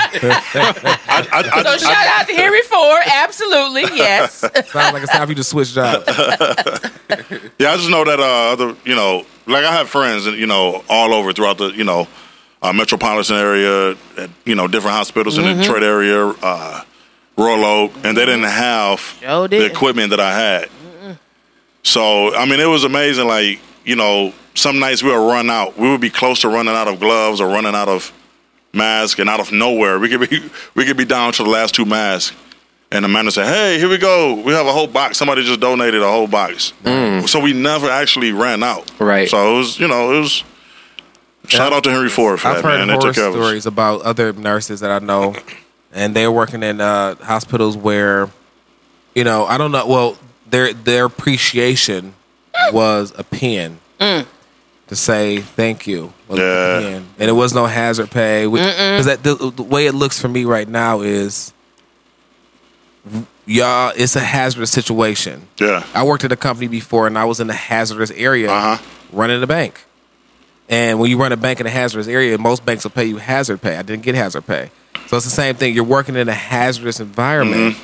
I, I, So shout out to Henry Ford. Absolutely, yes. [laughs] Sounds like it's time for you to switch jobs. Yeah, I just know that uh, other, you know, like I have friends, you know, all over throughout the, you know, uh, metropolitan area, at, you know, different hospitals in Mm-hmm. the Detroit area, uh, Royal Oak, and they didn't have Sure the equipment that I had. So I mean, it was amazing. Like you know, some nights we would run out. We would be close to running out of gloves or running out of masks, and out of nowhere, we could be [laughs] we could be down to the last two masks. and the manager said, "Hey, here we go. We have a whole box. Somebody just donated a whole box." Mm. So we never actually ran out. Right. So it was, you know, it was. Shout out to Henry Ford for I've that, heard man. They horror took care of us. stories about other nurses that I know, and they're working in uh, hospitals where, you know, I don't know. Well, their their appreciation was a pen to say thank you, was a Yeah. pen. and it was no hazard pay. Because that the, the way it looks for me right now is, y'all, it's a hazardous situation. Yeah. I worked at a company before, and I was in a hazardous area Uh-huh. running a bank. And when you run a bank in a hazardous area, most banks will pay you hazard pay. I didn't get hazard pay, so it's the same thing. You're working in a hazardous environment, Mm-hmm.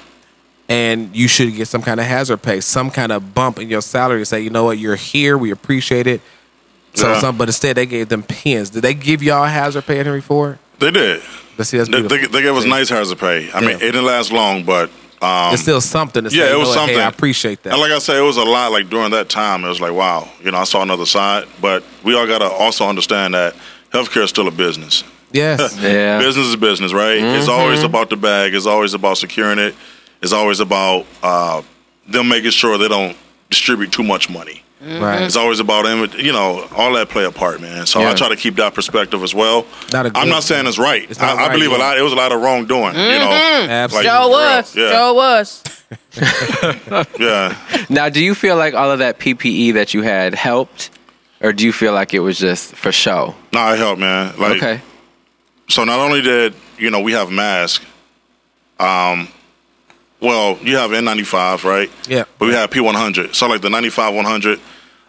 and you should get some kind of hazard pay, some kind of bump in your salary to say, you know what, you're here, we appreciate it. So, Yeah. some, but instead they gave them pins. Did they give y'all hazard pay at Henry Ford? They did. Let's see, that's They, they, they gave us nice hazard pay. I mean, it didn't last long, but um, it's still something. To yeah, it was something. Hey, I appreciate that. And like I said, it was a lot. Like during that time, it was like, wow, you know, I saw another side. But we all got to also understand that healthcare is still a business. Yes. [laughs] Yeah. Business is business, right? It's mm-hmm. always about the bag. It's always about securing it. It's always about uh, them making sure they don't distribute too much money. Mm-hmm. Right. It's always about inv- you know all that play a part, man. So Yeah. I try to keep that perspective as well. Not a I'm not saying it's right. It's not I, I believe yeah. a lot. It was a lot of wrongdoing. You know, mm-hmm. Absolutely. Joe for real. was. Yeah. Joe was. [laughs] yeah. Now, do you feel like all of that PPE that you had helped, or do you feel like it was just for show? No, it helped, man. Like, Okay. So not only did you know we have masks, um, well, you have N95, right? Yeah. But we have P100. So like the 95 100,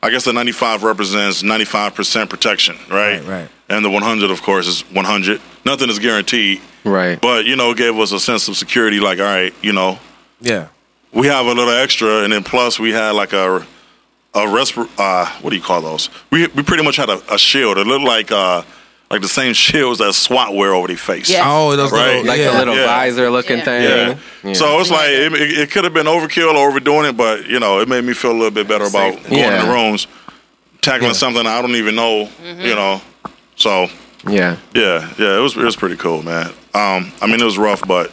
I guess the 95 represents 95% protection, right? Right, right. And the 100, of course, is 100. Nothing is guaranteed, Right. but you know, it gave us a sense of security. Like, all right, you know, Yeah. we have a little extra, and then plus we had like a a respir- uh, what do you call those? We we pretty much had a, a shield. It looked like uh like the same shields that SWAT wear over their face. Yeah. Oh, those Right. little, like yeah. the little Yeah. visor looking Yeah. thing. Yeah. Yeah. So it's like it, it, it could have been overkill or overdoing it, but you know, it made me feel a little bit better about Safety. going in the rooms, tackling Yeah. something I don't even know. You know, so yeah. yeah, yeah, it was it was pretty cool, man. Um, I mean, it was rough, but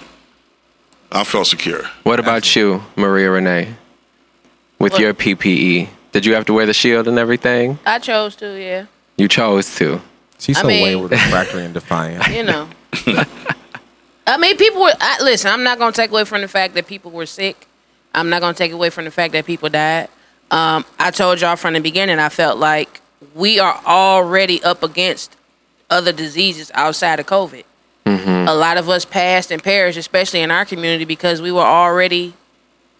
I felt secure. What about you, Maria Renee? With What? your PPE, did you have to wear the shield and everything? I chose to, yeah. You chose to. She's I so mean- wayward, refractory, and defiant. [laughs] You know. [laughs] I mean, people were. I, listen, I'm not going to take away from the fact that people were sick. I'm not going to take away from the fact that people died. Um, I told y'all from the beginning, I felt like we are already up against other diseases outside of COVID. A lot of us passed and perished, especially in our community, because we were already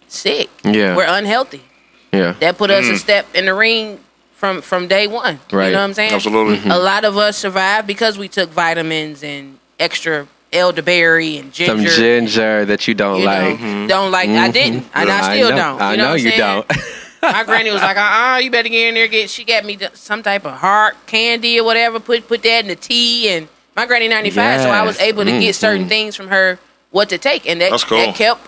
sick. Yeah. We're unhealthy. Yeah. That put us a step in the ring from from day one. Right. You know what I'm saying? Absolutely. A lot of us survived because we took vitamins and extra elderberry and ginger. Some ginger. ginger that you don't you like. know, don't like. I didn't, and I still know, don't. I you know, know, what I'm you saying? don't. [laughs] My granny was like, "Uh, uh you better get in there. Get." She got me some type of heart candy or whatever. Put put that in the tea, and my granny 95, so I was able to get certain things from her what to take, and that That's cool. that kept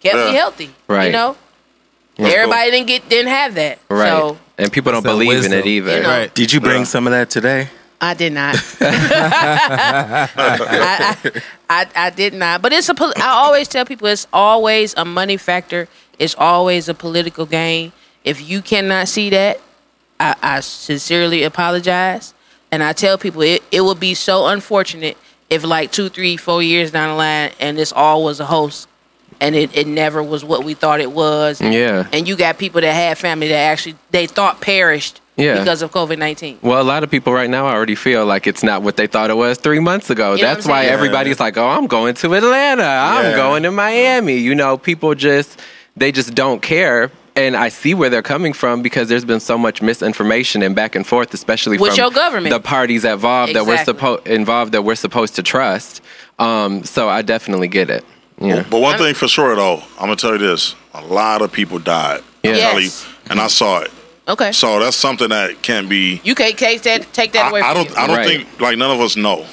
kept me healthy. Right. You know, That's everybody didn't get didn't have that. right. So and people don't That's that believe in it either. You know. Right. Did you bring Yeah. some of that today? I did not. [laughs] [laughs] I, I, I, I did not. But it's a. pol- I always tell people it's always a money factor. It's always a political game. If you cannot see that, I, I sincerely apologize. And I tell people it, it would be so unfortunate if like two, three, four years down the line and this all was a host and it, it never was what we thought it was. Yeah. And you got people that had family that actually they thought perished Yeah. because of COVID nineteen. Well, a lot of people right now already feel like it's not what they thought it was three months ago. You know That's why saying? everybody's like, "Oh, I'm going to Atlanta. I'm Yeah. going to Miami." You know, people just they just don't care. And I see where they're coming from because there's been so much misinformation and back and forth, especially With from your government. the parties involved that we're supposed involved that we're supposed to trust. Um, so I definitely get it. Yeah. But one thing for sure, though, I'm gonna tell you this: a lot of people died. Yeah. Yes. you, and I saw it. Okay. So that's something that can't be. You can't take that take that I, away I don't. you. I don't Right. think like none of us know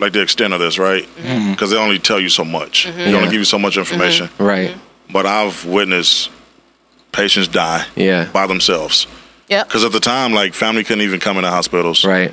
like the extent of this, right? Mm-hmm. Because they only tell you so much. Mm-hmm. They Yeah. only give you so much information. Mm-hmm. Right. Mm-hmm. But I've witnessed patients die Yeah. by themselves. Yep. Because at the time, like family couldn't even come into hospitals. Right.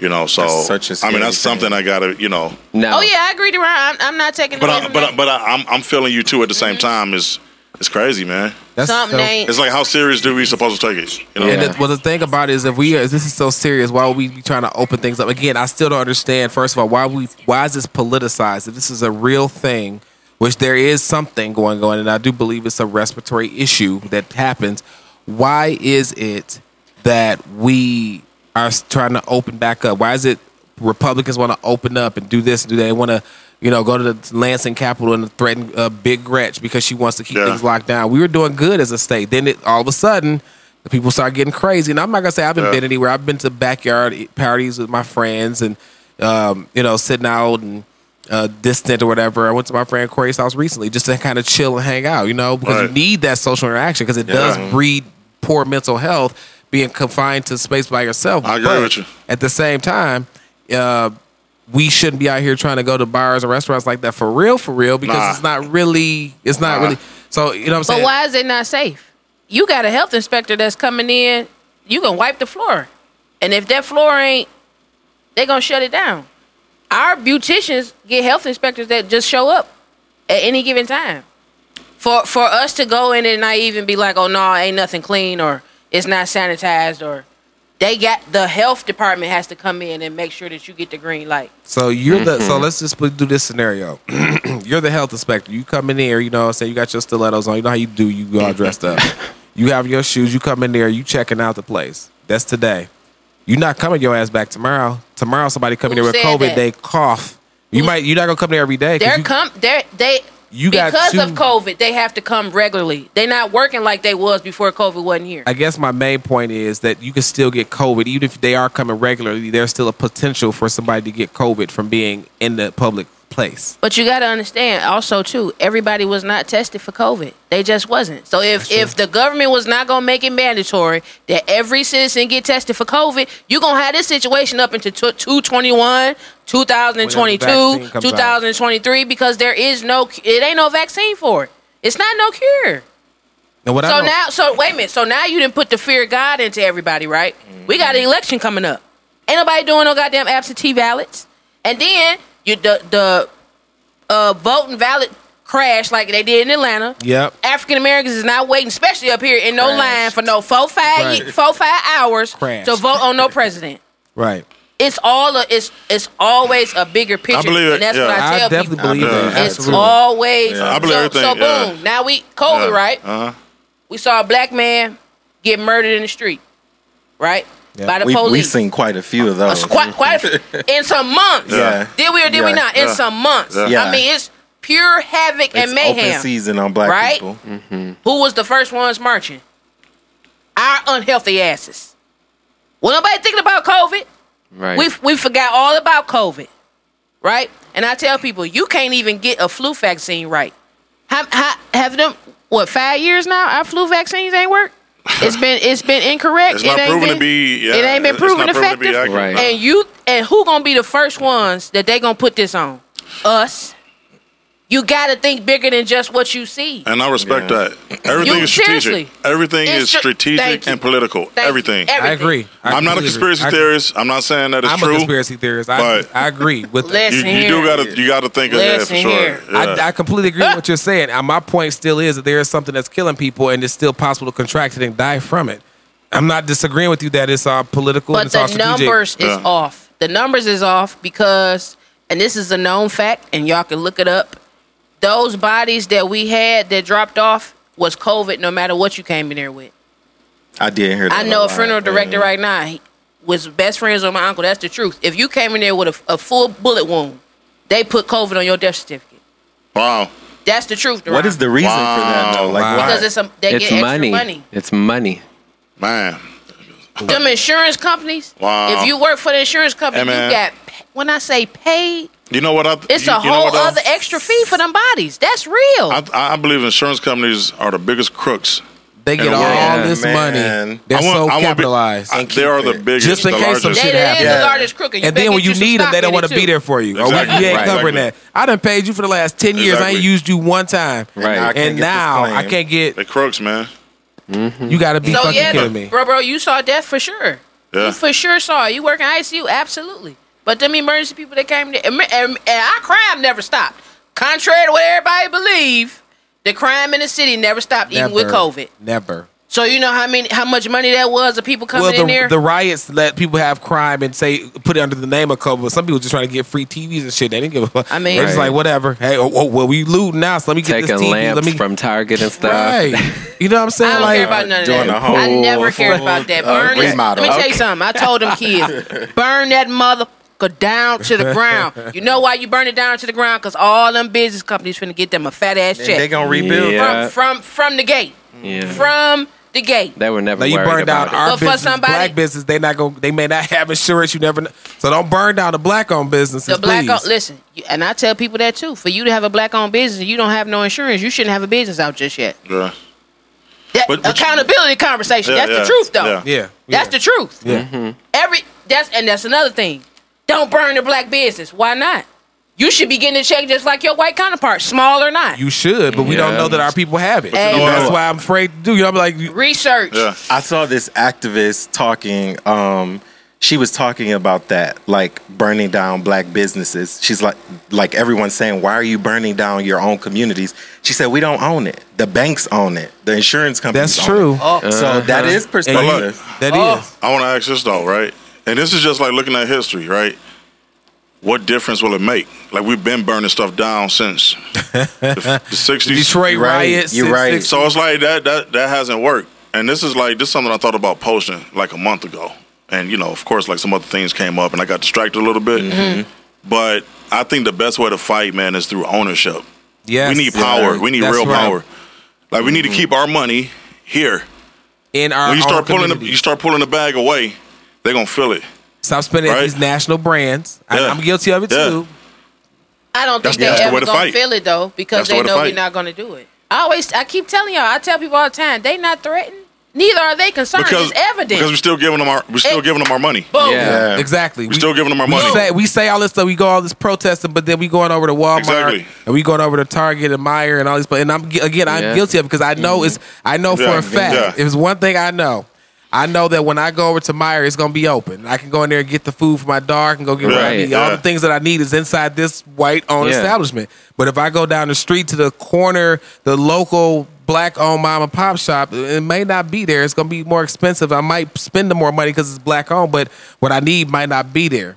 You know, so That's such a I mean, scary that's something. I gotta, you know. No. Oh yeah, I agree. To I'm, I'm not taking But I, but I, but I, I'm I'm feeling you too at the same mm-hmm. time. Is it's crazy, man. That's Something so- ain't. It's like how serious do we supposed to take it? You know, And Yeah. the, well, the thing about it is, if we if this is so serious, why would we be trying to open things up again? I still don't understand. First of all, why we why is this politicized? If this is a real thing, which there is something going on, and I do believe it's a respiratory issue that happens. Why is it that we are trying to open back up? Why is it Republicans want to open up and do this and do that? They want to, you know, go to the Lansing Capitol and threaten uh, Big Gretch because she wants to keep Yeah. things locked down. We were doing good as a state. Then it all of a sudden the people start getting crazy. And I'm not gonna say I haven't Yeah. been anywhere. I've been to backyard parties with my friends and um, you know sitting out and uh, distant or whatever. I went to my friend Corey's house recently just to kind of chill and hang out. You know because Right. you need that social interaction because it Yeah. does breed poor mental health being confined to space by yourself. I agree But with you. At the same time. Uh, we shouldn't be out here trying to go to bars and restaurants like that for real, for real, because Nah. it's not really, it's not Nah. really. So you know what I'm saying. But why is it not safe? You got a health inspector that's coming in. You can wipe the floor, and if that floor ain't, they gonna shut it down. Our beauticians get health inspectors that just show up at any given time. For for us to go in and not even be like, oh no, ain't nothing clean or it's not sanitized or they got the health department has to come in and make sure that you get the green light. So you're the Mm-hmm. so let's just put, do this scenario. [clears throat] you're the health inspector. You come in there, you know, what I'm saying you got your stilettos on. You know how you do. You go all dressed up. [laughs] You have your shoes. You come in there. You checking out the place. That's today. You're not coming your ass back tomorrow. Tomorrow somebody coming Who there with COVID. that? They cough. You Who- might. You're not gonna come there every day. 'cause They're you- come they're they You got because of COVID, they have to come regularly. They're not working like they was before COVID wasn't here. I guess my main point is that you can still get COVID, even if they are coming regularly. There's still a potential for somebody to get COVID from being in the public place. But you got to understand also too, everybody was not tested for COVID. They just wasn't. So if if the government was not going to make it mandatory that every citizen get tested for COVID, you're going to have this situation up into 221, 2022, Whenever the vaccine comes out. 2023 because there is no it ain't no vaccine for it. It's not no cure. So now, so wait a minute. So now you didn't put the fear of God into everybody, right? We got an mm-hmm. election coming up. Ain't nobody doing no goddamn absentee ballots. And then you the the uh, voting ballot crash like they did in Atlanta. Yep. African Americans is not waiting, especially up here in no Crashed. line for no four five Right. four five hours Crashed. to vote on no president. right. It's all a, it's it's always a bigger picture, I believe it, and that's yeah. what I I tell definitely people. believe Yeah. that. It's Absolutely. always I believe so, everything, so yeah. boom. Now we COVID, right? Uh huh. We saw a black man get murdered in the street, right? Yeah. By the We've, police. we've seen quite a few of uh, those. quite, quite a few, [laughs] in some months. Yeah. Did we or did we not? In Yeah. some months. Yeah. I mean, it's pure havoc It's and mayhem. open season on black Right? people. Mm-hmm. Who was the first ones marching? Our unhealthy asses. Well, nobody thinking about COVID. Right. We we forgot all about COVID, right? And I tell people, you can't even get a flu vaccine right. How, how, have them what five years now? Our flu vaccines ain't work. It's been it's been incorrect. It's It not ain't proven been- to be. Yeah, it ain't been it's proven not proven to be effective. accurate. Right. And you and who gonna be the first ones that they gonna put this on? Us. You gotta think bigger than just what you see. And I respect Yeah. that. Everything You- is strategic. seriously. Everything It's is str- strategigic Thank you. and political. Thank you. Everything. I agree. I I'm not a completely conspiracy agree. I- theorist. I'm not saying that it's I'm true. a conspiracy theorist. I, But- I agree with that. Listen You, you here. do gotta you gotta think of that for Listen sure. here. Yeah. I, I completely agree with what you're saying. And my point still is that there is something that's killing people, and it's still possible to contract it and die from it. I'm not disagreeing with you that it's all political and But it's all the strategic. numbers is Yeah. off. The numbers is off because, and this is a known fact, and y'all can look it up. Those bodies that we had that dropped off was COVID. No matter what you came in there with. I did hear that. I know a lot. funeral director right now. He was best friends with my uncle. That's the truth. If you came in there with a, a full bullet wound, they put COVID on your death certificate. wow. That's the truth. What is the reason for that though? Like Wow. why? Because it's a, they it's get extra money. money. It's money. Man. Them insurance companies. Wow. If you work for the insurance company, Hey, man. you got. When I say paid, You know what? I, it's you, a you whole what, though? other extra fee for them bodies. That's real. I, I believe insurance companies are the biggest crooks. they get the all world. this Man. money. They're want- so I want be- capitalized. I- they are the biggest, Just in the case some shit happens. Yeah. the largest crook. and and then when you need them, they don't want to be there for you. Oh, or Exactly. you ain't Right. covering Exactly. that. I done paid you for the last ten years. I ain't used you one time. Right. Now I can't And get this now. I can't get. They crooks, man. Mm-hmm. You got to be So fucking yeah, kidding me. bro, bro, you saw death for sure. Yeah. You for sure saw it. You work in ICU, absolutely. But them emergency people that came there, and, and, and our crime never stopped. Contrary to what everybody believe, the crime in the city never stopped, even with COVID. Never. So you know how many, how much money that was of people coming well, in the, there. the riots let people have crime and say put it under the name of COVID. But some people just trying to get free TVs and shit. They didn't give a fuck. I mean- they're just Right. like whatever. Hey, oh, oh, well, we looting now, so let me get Taking this TV. lamps let me from Target and stuff. right. You know what I'm [laughs] saying? I don't like care about none of doing that. a whole I never cared about that. uh, Burn it. Let remodel. me tell you something. I told them kids, burn that motherfucker down to the ground. [laughs] You know why you burn it down to the ground? Because all them business companies finna get them a fat ass check they gonna rebuild. Yeah. from from from the gate. Yeah. From the gate. They were never Now you worried burn down about it. our But for business, somebody- black business. They not going. They may not have insurance. You never. Know. So don't burn down the black owned businesses. The black please. owned, listen, and I tell people that too. For you to have a black owned business, you don't have no insurance. You shouldn't have a business out just yet. Yeah. That But- but you- accountability conversation. Yeah, that's yeah, the truth, though. yeah. Yeah, That's yeah. the truth. Yeah. Mm-hmm. Every that's and that's another thing. Don't burn the black business. Why not? You should be getting a check just like your white counterpart, small or not. You should, but we don't know that our people have it. But you know That's why I'm afraid to do. You know, I'm like, Research. Yeah. I saw this activist talking. Um, she was talking about that, like burning down black businesses. She's like, like everyone's saying, why are you burning down your own communities? She said, we don't own it. The banks own it. The insurance companies. that's own true. it. So that is And you- perspective. that Oh. is. I want to ask this though, right? And this is just like looking at history, right? What difference will it make? Like we've been burning stuff down since the, [laughs] the 60s. Detroit You're right. riots. You're right. six- So it's like that that that hasn't worked. And this is like this is something I thought about posting like a month ago. And you know, of course, like some other things came up, and I got distracted a little bit. Mm-hmm. But I think the best way to fight, man, is through ownership. Yes. we need power. Yeah. We need That's real right. power. Like we need to keep our money here. in our When you start pulling the, you start pulling the bag away, they're gonna feel it. Stop spending at Right? these national brands. I, Yeah. I'm guilty of it Yeah. too. I don't think That's- that's they the ever way to gonna fight. feel it though, because That's they way to know we're not gonna do it. I always, I keep telling y'all, I tell people all the time, they not threatened. Neither are they concerned. Because it's evident. because we're still giving them our we're still It- giving them our money. Boom. Yeah. Exactly. We're still giving them our we money. say we say all this stuff. We go all this protesting, but then we going over to Walmart Exactly. and we going over to Target and Meijer and all these. And I'm again, I'm Yeah. guilty of it because I know mm-hmm. it's. I know for a fact. Yeah. If it's one thing I know. I know that when I go over to Meijer, it's gonna be open. I can go in there and get the food for my dog and go get what I Right. need. All Yeah. the things that I need is inside this white-owned Yeah. establishment. But if I go down the street to the corner, the local black-owned mom and pop shop, it may not be there. It's gonna be more expensive. I might spend the more money because it's black-owned, but what I need might not be there.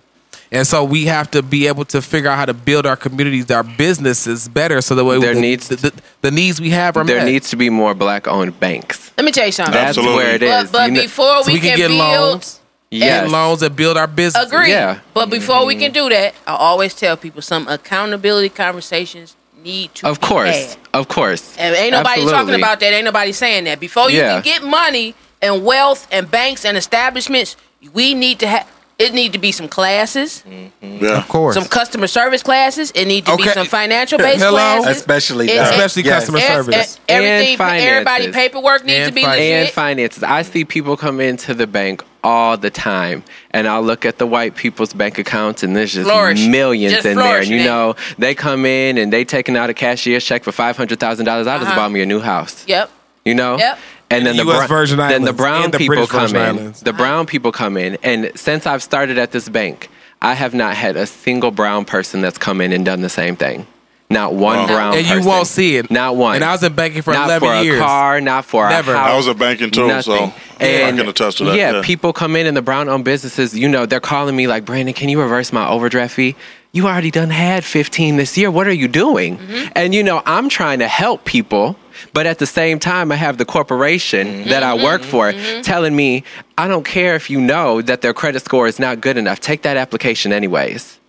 And so we have to be able to figure out how to build our communities, our businesses better, so that way There the, needs- the, the, the needs we have are There met. needs to be more black owned banks. Let me tell you something. That's Absolutely. where it is. but but You know- before so we, we can can, get build, loans, yes. get loans and build our business. agree. Yeah. But before we can do that, I always tell people some accountability conversations need to Of be course. had. Of course. And ain't nobody talking about that. Ain't nobody saying that. Before you Yeah. can get money and wealth and banks and establishments, we need to have. It need to be some classes, Yeah. Of course. some customer service classes. It need to be some financial based Hello? classes. Especially It- that. Especially Yes. customer Ev- service. ev- everything, And finances. everybody paperwork needs And to be fin- legit. and finances. I see people come into the bank all the time, and I'll look at the white people's bank accounts, and there's just Flourish. millions Just in there. And you man. know, they come in and they taking out a cashier's check for five hundred thousand dollars. I just Uh-huh. bought me a new house. Yep. You know. Yep. And then The the, US bro- Virgin then the brown the people British come Virgin in. Islands. The brown people come in, and since I've started at this bank, I have not had a single brown person that's come in and done the same thing. Not one Wow. brown and you person. won't see it. Not one. And I was in banking for not 11 for a years. car, not for Never. a house. I was a banking too, so Nothing. I And can attest to that. Yeah, Yeah. people come in in the brown owned businesses, you know, they're calling me like, Brandon, can you reverse my overdraft fee? You already done had 15 this year. What are you doing? Mm-hmm. And you know, I'm trying to help people, but at the same time, I have the corporation Mm-hmm. that I work for telling me, I don't care if you know that their credit score is not good enough. Take that application anyways.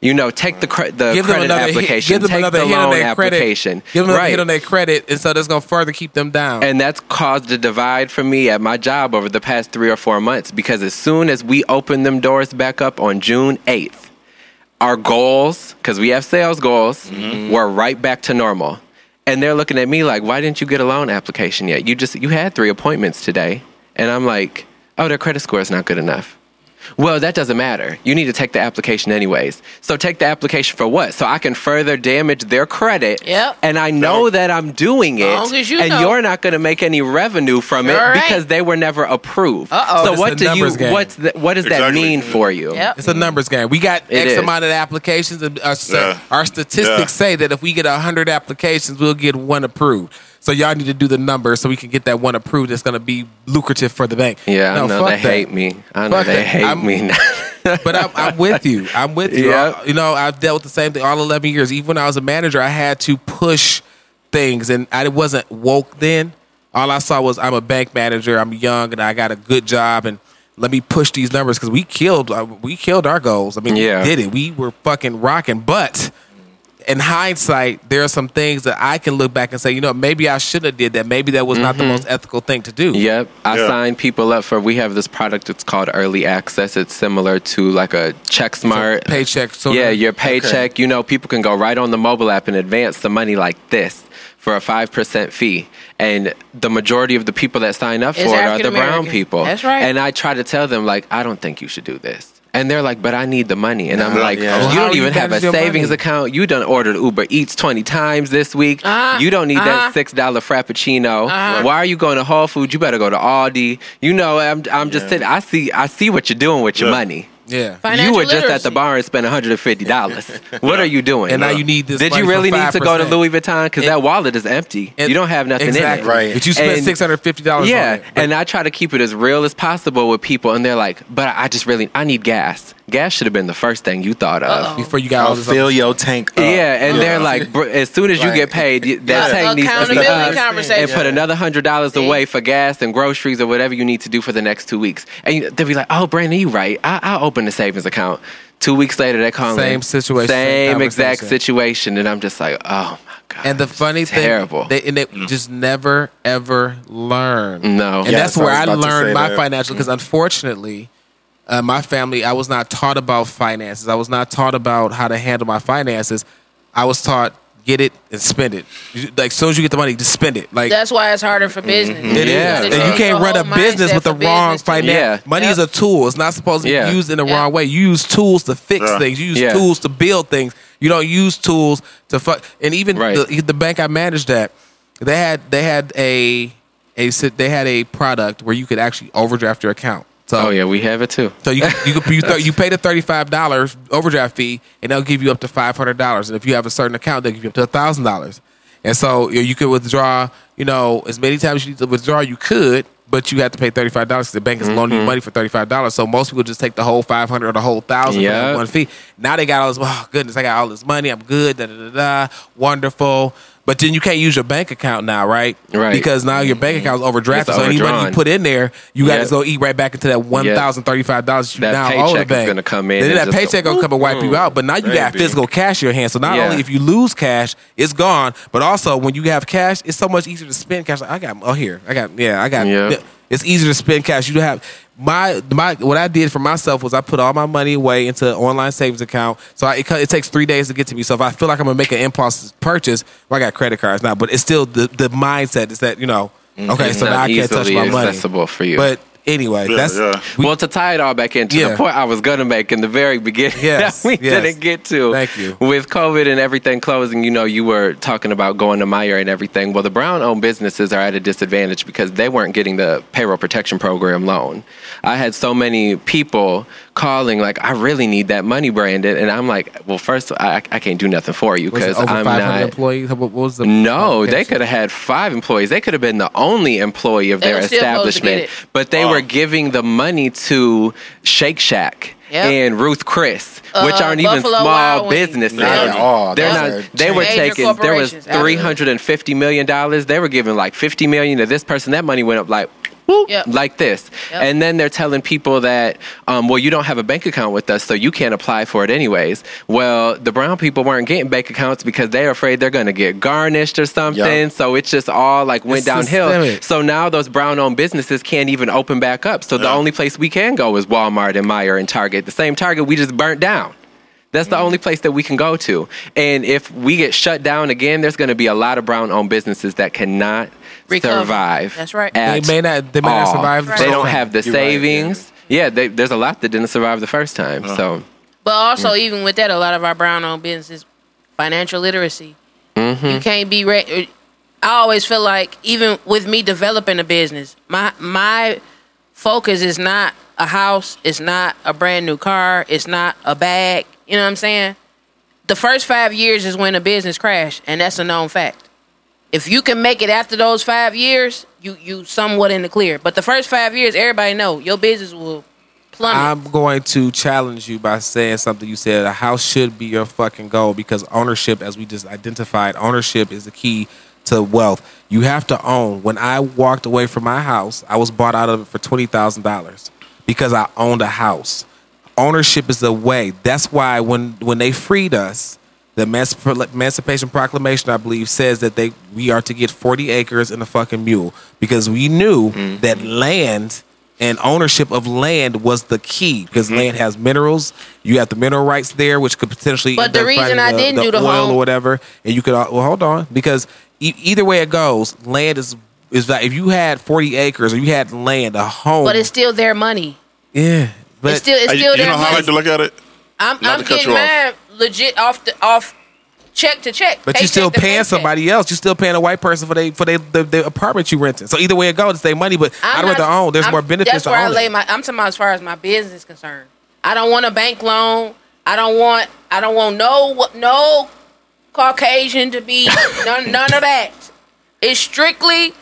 You know, take the cre- the Give them credit another hit, application, give them take another the hit on loan their credit. application. Give them another right hit on their credit, and so that's going to further keep them down. and that's caused a divide for me at my job over the past three or four months because as soon as we open them doors back up on June 8th, our goals, because we have sales goals, were right back to normal. And they're looking at me like, why didn't you get a loan application yet? You just you had three appointments today. And I'm like, oh, their credit score is not good enough. Well, that doesn't matter. You need to take the application anyways. So take the application for what? So I can further damage their credit. Yep. And I know Yep. that I'm doing it. Long as you and know. you're not going to make any revenue from You're it right. because they were never approved. Uh-oh. So It's what do you? numbers game. What's the, what does that mean for you? Yep. It's a numbers game. We got It X is. amount of applications, our, uh, Yeah. our statistics Yeah. say that if we get hundred applications, we'll get one approved. So y'all need to do the numbers so we can get that one approved. That's going to be lucrative for the bank. Yeah, No, I know they that. hate me. I know Fuck they that. hate I'm- me. [laughs] but I'm, I'm with you. I'm with you. Yeah. You know, I've dealt with the same thing all 11 years. Even when I was a manager, I had to push things, and I wasn't woke then. All I saw was I'm a bank manager. I'm young, and I got a good job, and let me push these numbers because we killed uh, we killed our goals. I mean, Yeah. we did it. We were fucking rocking, but. In hindsight, there are some things that I can look back and say, you know, maybe I should have did that. Maybe that was not the mm-hmm. most ethical thing to do. Yep. I Yeah. sign people up for we have this product it's called early access. It's similar to like a check smart. Paycheck. So yeah, your Okay. paycheck, you know, people can go right on the mobile app and advance the money like this for a 5% fee. And the majority of the people that sign up for Is it are the brown people. That's right. And I try to tell them like I don't think you should do this. And they're like, but I need the money. And I'm Yeah. like, Yeah. Well, you don't you even have a savings money? account. You done ordered Uber Eats 20 times this week. Uh-huh. You don't need Uh-huh. that $6 Frappuccino. Uh-huh. Why are you going to Whole Foods? You better go to Aldi. You know, I'm, I'm just sitting, I see, I see what you're doing with your Yeah. money. Yeah. Financial you were just at the bar and spent $150. [laughs] what are you doing? And now you need this Did money you for really need to go to Louis Vuitton? Because that wallet is empty. And- you don't have nothing exactly. in it. Right. But you spent six hundred fifty dollars. Yeah, on it. And I try to keep it as real as possible with people, and they're like, "But I just really, I need gas. Gas should have been the first thing you thought of." Uh-oh. before you got all I'll this, fill your tank up. Yeah, and they're like, br- as soon as you Right. get paid, y- that Yeah. tank needs to be up, and put another hundred dollars away for gas and groceries or whatever you need to do for the next two weeks. And they'll be like, "Oh, Brandon, you right? I- I'll open the savings account." Two weeks later, they call Same me. situation, same same exact situation, and I'm just like, "Oh my god!" And the funny thing, terrible. they, and they mm. just never ever learn. No. and Yeah, that's so I where was I, learned my that. financial. Because mm. unfortunately, uh, my family, I was not taught about finances. I was not taught about how to handle my finances. I was taught get it and spend it. You- Like as soon as you get the money, just spend it. Like That's why it's harder for business. It is. Yeah. And you can't run a business with the wrong business, finance. Yeah. Money Yep. is a tool. It's not supposed to be Yeah. used in the Yeah. wrong way. You use tools to fix Yeah. things. You use Yeah. tools to build things. You don't use tools to fuck. And even Right. the, the bank I managed at, they had they had a a they had a product where you could actually overdraft your account. So oh yeah, we have it too. so you you you, [laughs] th- you pay the thirty five dollars overdraft fee, and they'll give you up to five hundred dollars. And if you have a certain account, they'll give you up to thousand dollars. And so you know, you could withdraw, you know, as many times as you need to withdraw, you could, but you have to pay thirty five dollars because the bank is loaning you mm-hmm. money for thirty five dollars. So most people just take the whole five hundred or the whole thousand for that one fee. Now they got all this. Oh goodness, I got all this money. I'm good. Da da da da. Wonderful. But then you can't use your bank account now, right? Right. Because now your bank account is overdrafted. It's So any money you put in there, you got to go eat right back into that one thousand thirty five dollars you That now owe the bank. gonna come in Then that go, paycheck gonna come and wipe you out. But now you got physical cash in your hand. So not only if you lose cash, it's gone. But also when you have cash, it's so much easier to spend cash. Like, I got oh here, I got yeah, I got. It's easier to spend cash. You have my my. What I did for myself was I put all my money away into an online savings account. So I, it, it takes three days to get to me. So if I feel like I'm gonna make an impulse purchase, well, I got credit cards now, but it's still the the mindset is that you know. Mm-hmm. Okay, It's so now I can't touch my money. accessible for you. But anyway, Yeah, that's yeah. we- well, to tie it all back into Yeah. the point I was going to make in the very beginning [laughs] Yes, that we yes. didn't get to. Thank you. With COVID and everything closing, you know, you were talking about going to Meijer and everything. Well, the brown owned businesses are at a disadvantage because they weren't getting the payroll protection program loan. I had so many people calling, like, I really need that money, Brandon. And I'm like, well, first, I, I can't do nothing for you because I'm 500 not. employees. What what was the No, they could have had five employees. They could have been the only employee of They their were still supposed to get establishment. But they Wow. were giving the money to Shake Shack Yep. and Ruth Chris, which Uh, aren't even Buffalo small businesses. Not at all. They're Those not. They were taking. There was three hundred and fifty million dollars. They were giving like fifty million to this person. That money went up like. Whoop, Yep. Like this, Yep. and then they're telling people that, um, well, you don't have a bank account with us, so you can't apply for it anyways. Well, the brown people weren't getting bank accounts because they're afraid they're going to get garnished or something. Yep. So it's just all like went It's downhill. systemic. So now those brown owned businesses can't even open back up. So the only place we can go is Walmart and Meijer and Target. The same Target we just burnt down. That's the Mm-hmm. only place that we can go to. And if we get shut down again, there's going to be a lot of brown owned businesses that cannot Recover. survive. That's right. They may not. They may not all. survive. They Right. don't have the You're right, yeah. savings. Yeah, they, there's a lot that didn't survive the first time. Uh-huh. So But also, mm. even with that, a lot of our brown-owned businesses, financial literacy. You mm-hmm. can't be. Re- uh, I always feel like, even with me developing a business, my my focus is not a house, it's not a brand new car, it's not a bag. You know what I'm saying? The first five years is when a business crash, and that's a known fact. If you can make it after those five years, you you somewhat in the clear. But the first five years, everybody know your business will plummet. I'm going to challenge you by saying something you said. A house should be your fucking goal because ownership, as we just identified, ownership is the key to wealth. You have to own. When I walked away from my house, I was bought out of it for twenty thousand dollars because I owned a house. Ownership is the way. That's why when when they freed us, the Emanci- Emancipation Proclamation, I believe, says that they we are to get forty acres and a fucking mule because we knew mm-hmm. that land and ownership of land was the key because mm-hmm. land has minerals. You have the mineral rights there, which could potentially. But the reason finding I didn't do the oil home- or whatever, and you could well hold on because e- either way it goes, land is is like if you had forty acres or you had land, a home, but it's still their money. yeah, but it's still it's Hey, you still you their know how I like to look at it? I'm, Not I'm getting you off. mine legit off the off check to check. But you still paying somebody else. You still paying a white person for they for they the, the apartment you renting. So either way it goes, it's their money. But I'm I'd rather not- own. There's I'm- more benefits That's to where I lay my. I'm talking about as far as my business is concerned. I don't want a bank loan. I don't want. I don't want no no Caucasian to be [laughs] none none of that. It's strictly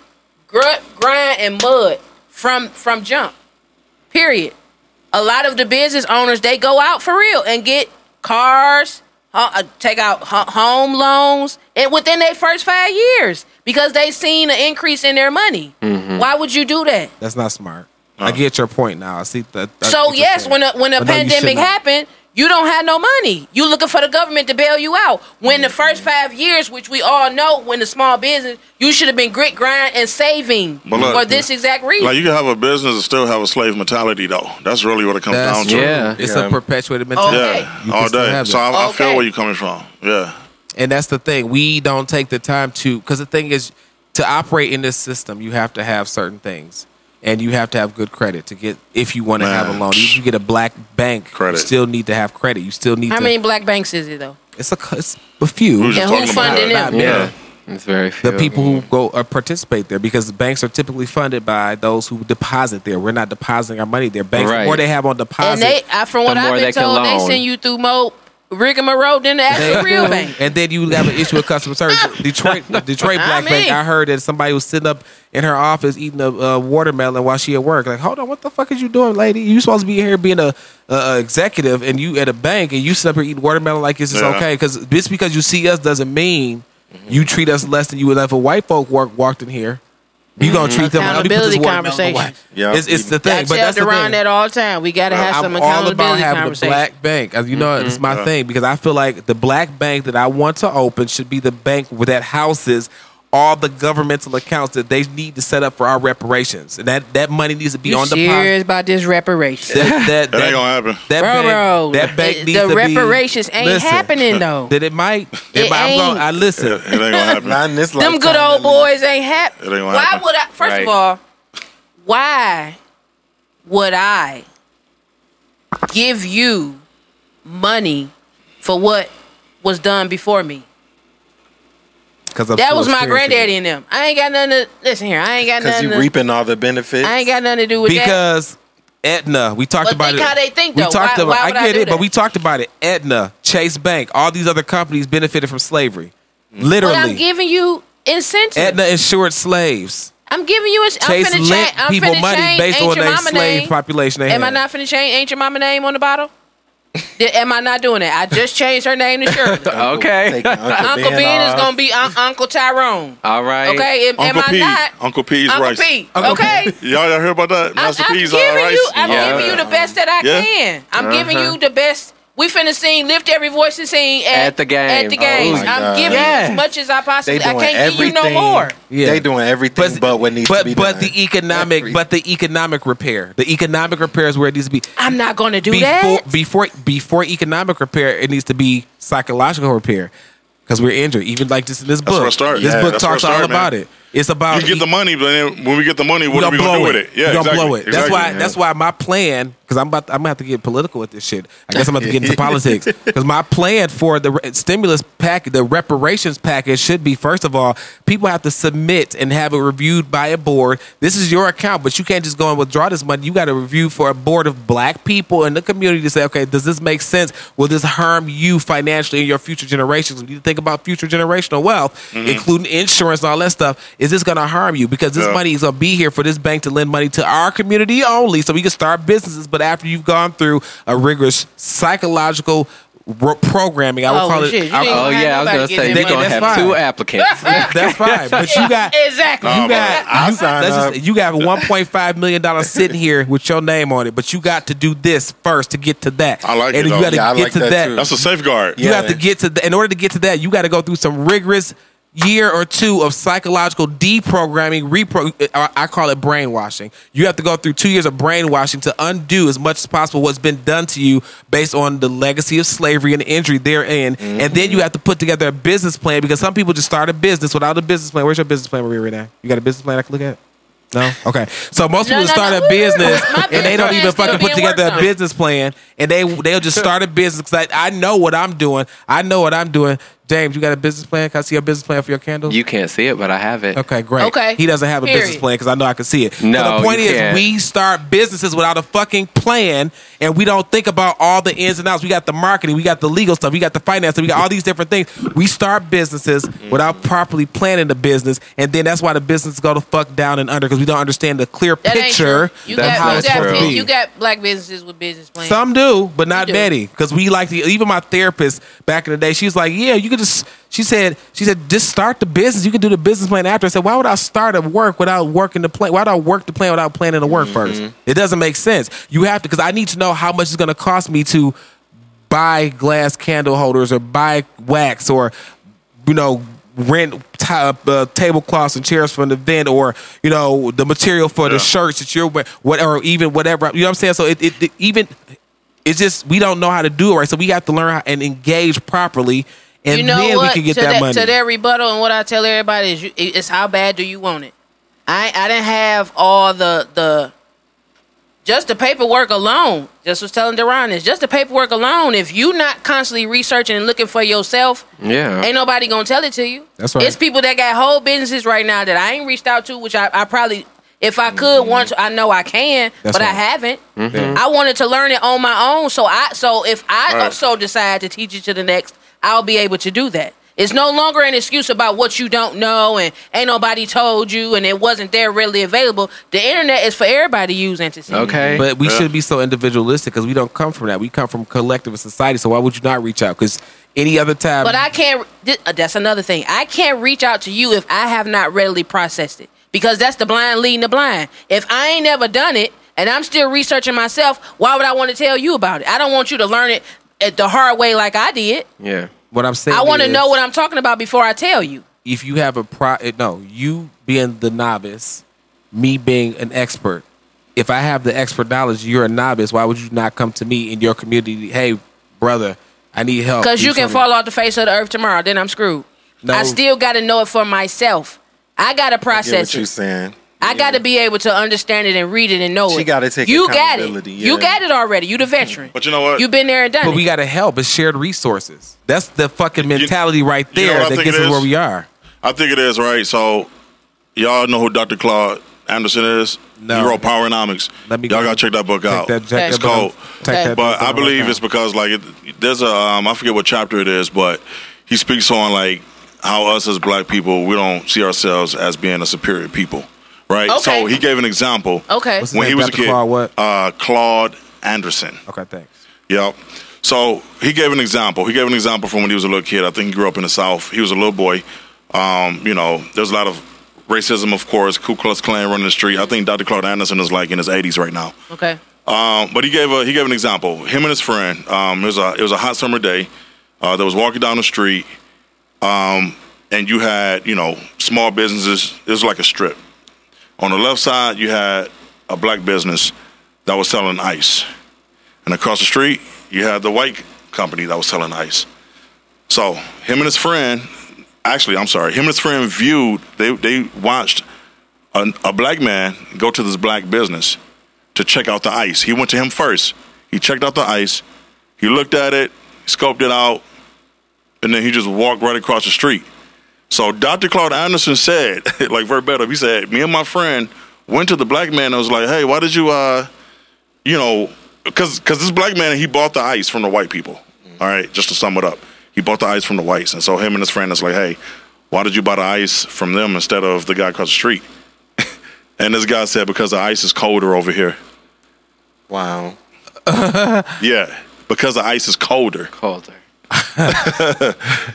grunt, grind, and mud from from jump. Period. A lot of the business owners they go out for real and get cars, uh, uh, take out ho- home loans, and within their first five years because they seen an increase in their money. Mm-hmm. Why would you do that? That's not smart. I get your point now. I see that. So get what you're yes, saying. when a, when a But no, you pandemic shouldn't. happened, you don't have no money. You looking for the government to bail you out. When the first five years, which we all know, when the small business, you should have been grit grind and saving But look, for this exact reason. Like you can have a business and still have a slave mentality, though. That's really what it comes That's down to. Yeah. It's Yeah. a perpetuated mentality. Okay. Yeah, all day. So it. I, I feel where you're coming from. Yeah. And that's the thing. We don't take the time to because the thing is to operate in this system, you have to have certain things. And you have to have good credit to get if you want to have a loan. If you get a black bank, Credit. you still need to have credit. You still need How to many black banks is it though? it's a it's a few. Who's And you who funding Not them? yeah, it's very few. the people who go uh, participate there because the banks are typically funded by those who deposit there. We're not depositing our money there. Banks, Right. the more they have on deposit, And they, I, from what The I've been told, they send you through more rigmarole than the they actual real bank. And then you have an issue with customer service. [laughs] Detroit, the Detroit I Black Bank. I heard that somebody was sitting up in her office eating a, uh watermelon while she at work. Like, hold on, what the fuck is you doing, lady? You supposed to be here being a, a, a executive, and you at a bank, and you sit up here eating watermelon like this is Yeah. okay. Because just because you see us doesn't mean you treat us less than you would if a white folk work, walked in here. You gonna treat them like, let me put this Accountability watermelon away. Yeah. It's, it's the thing, I but tell that's the around thing. that all time. We got to have some I'm all about accountability having a conversations. black bank. As you know, mm-hmm. it's my Yeah. thing because I feel like the black bank that I want to open should be the bank where that houses all the governmental accounts that they need to set up for our reparations, and that that money needs to be You on deposit. serious about this reparations. That, that, [laughs] That ain't gonna happen. That Bro, bank, bro, that bank the- needs the to be- reparations ain't Listen, happening, [laughs] though. That it might. It It might- I'm gonna, ain't. I listen. It, it ain't gonna happen. Not in this Them lifetime, good old boys ain't happy. It ain't gonna Why happen. would I? First Right. of all, why would I give you money for what was done before me? Because That was my granddaddy and them. I ain't got nothing to listen here. I ain't got nothing. Because you To, reaping all the benefits. I ain't got nothing to do with that. Because Aetna, we talked But about think it. how they think, we talked Why- about. why I would I get do it, but we talked about it. Aetna, Chase Bank, all these other companies benefited from slavery. But Literally, I'm giving you incentive. Aetna insured slaves. I'm giving you. A, I'm Chase finna lent change. I'm people finna money change based ain't on their slave name. population. They Am I not finna change ain't your mama name on the bottle? Did- Am I not doing it? I just changed her name to Shirley. [laughs] Okay. Uncle, Uncle Ben Ben is off. gonna be un- Uncle Tyrone. All right. Okay, am, am Uncle I P. not? Uncle P's Uncle rice. P. Okay. Y'all, y'all hear about that? I'm, Master I'm P's uh, giving rice. you. I'm Yeah. giving you the best that I Yeah. can. I'm giving Uh-huh. you the best. We finna sing "Lift Every Voice" and sing at, At the game. At the Oh games. my I'm God. giving Yeah. as much as I possibly. They I can't give you no more. Yeah. They doing everything but, but what needs but to be but done. the economic Every- but the economic repair the economic repair is where it needs to be I'm not gonna do before that. before before economic repair it needs to be psychological repair because we're injured even like this in this book where it started. this Yeah, book talks all started, about man. it It's about you get the money, but then when we get the money, what are we gonna do blow with it. it? Yeah, gonna exactly. blow it. That's Exactly. why. That's why my plan. Because I'm about. To, I'm gonna have to get political with this shit. I guess I'm about to get into [laughs] politics. Because my plan for the stimulus package, the reparations package, should be first of all, people have to submit and have it reviewed by a board. This is your account, but you can't just go and withdraw this money. You got to review for a board of black people in the community to say, okay, does this make sense? Will this harm you financially and your future generations? We need to think about future generational wealth, mm-hmm. including insurance and all that stuff. Is this going to harm you? Because this Yeah. money is going to be here for this bank to lend money to our community only, so we can start businesses. But after you've gone through a rigorous psychological programming, I would Oh, call it. You I- didn't Oh yeah, I was gonna say their they're gonna have fine. two applicants. [laughs] that's fine, but you got [laughs] exactly. you got I'll you, sign just- you got 1.5 million dollars [laughs] sitting here with your name on it, but you got to do this first to get to that. I like and it, you got to Yeah, I get like to that, that. too. That's a safeguard. You Yeah. have to get to the, in order to get to that, you got to go through some rigorous year or two of psychological deprogramming, repro I call it brainwashing. You have to go through 2 years of brainwashing to undo as much as possible what's been done to you based on the legacy of slavery and the injury therein. And then you have to put together a business plan because some people just start a business without a business plan. Where's your business plan Maria right now? You got a business plan I can look at? No. Okay. So most people no, start no. a business and they don't even fucking put together a business plan and they they'll just start a business because I, I know what I'm doing. I know what I'm doing. Jaymes, you got a business plan? Can I see a business plan for your candles? You can't see it, but I have it. Okay, great. Okay. He doesn't have a business plan because I know I can see it. No, So the point you is, can't. we start businesses without a fucking plan, and we don't think about all the ins and outs. We got the marketing, we got the legal stuff, we got the finance, we got all these different things. We start businesses mm-hmm. without properly planning the business, and then that's why the business go to fuck down and under because we don't understand the clear That picture. true. You That's got, not you, got, true. you got black businesses with business plans. Some do, but not You do. many. Because we like to. Even my therapist back in the day, she was like, "Yeah, you could just." She said, "She said just start the business. You can do the business plan after." I said, "Why would I start a work without working the plan? Why would I work the plan without planning the work first? It doesn't make sense. You have to because I need to know how much it's going to cost me to buy glass candle holders or buy wax or you know rent t- uh, tablecloths and chairs from the event or you know the material for the shirts that you're wearing what or even whatever you know what I'm saying so it, it, it even it's just we don't know how to do it right so we have to learn how and engage properly and you know then what? we can get to that, that, money To their rebuttal, and what I tell everybody is, you, it's how bad do you want it? I I didn't have all the the just the paperwork alone. Just was telling Daron is Just the paperwork alone. If you not constantly researching and looking for yourself, Yeah. ain't nobody gonna tell it to you. That's right. It's people that got whole businesses right now that I ain't reached out to, which I, I probably, if I could, once I know I can, Mm-hmm. That's but I haven't. Mhm. I wanted to learn it on my own. So I, so if I Right. so decide to teach it to the next, I'll be able to do that. It's no longer an excuse about what you don't know and ain't nobody told you and it wasn't there really available. The internet is for everybody to use and to see. Okay. but we Yeah. should be so individualistic because we don't come from that we come from collective society so why would you not reach out because any other time But I can't. uh, That's another thing. I can't reach out to you if I have not readily processed it, because that's the blind leading the blind. If I ain't never done it and I'm still researching myself, why would I want to tell you about it? I don't want you to learn it at the hard way like I did. yeah. What I'm saying I want to know what I'm talking about before I tell you. if you have a pro eh, no you being the novice me being an expert if i have the expert knowledge you're a novice why would you not come to me in your community hey brother i need help Because you can fall off the face of the earth tomorrow, then I'm screwed. No. I still got to know it for myself. I got to I get process what you're saying. I got to be able to understand it and read it and know She it. gotta take You got it. accountability, You got it already. You the veteran. But you know what? You've been there and done it. but it. we got to help it's shared resources that's the fucking mentality right you know there what I that gets us where we are I think it is right. So, y'all know who Dr. Claude Anderson is? No. He wrote Powernomics. Let me y'all go- gotta check that book Take out. that, check it's that book- cold. take that But I believe right it's because like it, there's a um, I forget what chapter it is, but he speaks on like how us as black people we don't see ourselves as being a superior people, right? Okay. So he gave an example. Okay. What's his When he name? was a kid, Claude what? Uh, Claude Anderson. okay thanks Yep. So he gave an example. He gave an example from when he was a little kid. I think he grew up in the South. He was a little boy. Um, you know, there's a lot of racism, of course. Ku Klux Klan running the street. I think Dr. Claude Anderson is like in his 80s right now. okay. Um, but he gave a he gave an example. Him and his friend. Um, it was a it was a hot summer day. Uh, they was walking down the street, um, and you had you know small businesses. It was like a strip. On the left side, you had a black business that was selling ice, and across the street, you had the white company that was selling ice. So him and his friend actually, I'm sorry. Him and his friend viewed. They they watched a, a black man go to this black business to check out the ice. He went to him first. He checked out the ice. He looked at it, scoped it out, and then he just walked right across the street. So Dr. Claude Anderson said, [laughs] like verbatim, he said, me and my friend went to the black man and was like, hey, why did you, uh, you know, because because this black man, he bought the ice from the white people. All right, just to sum it up. He bought the ice from the whites. And so him and his friend is like, hey, why did you buy the ice from them instead of the guy across the street? [laughs] and this guy said, because the ice is colder over here. Wow. [laughs] Yeah, because the ice is colder. Colder. [laughs]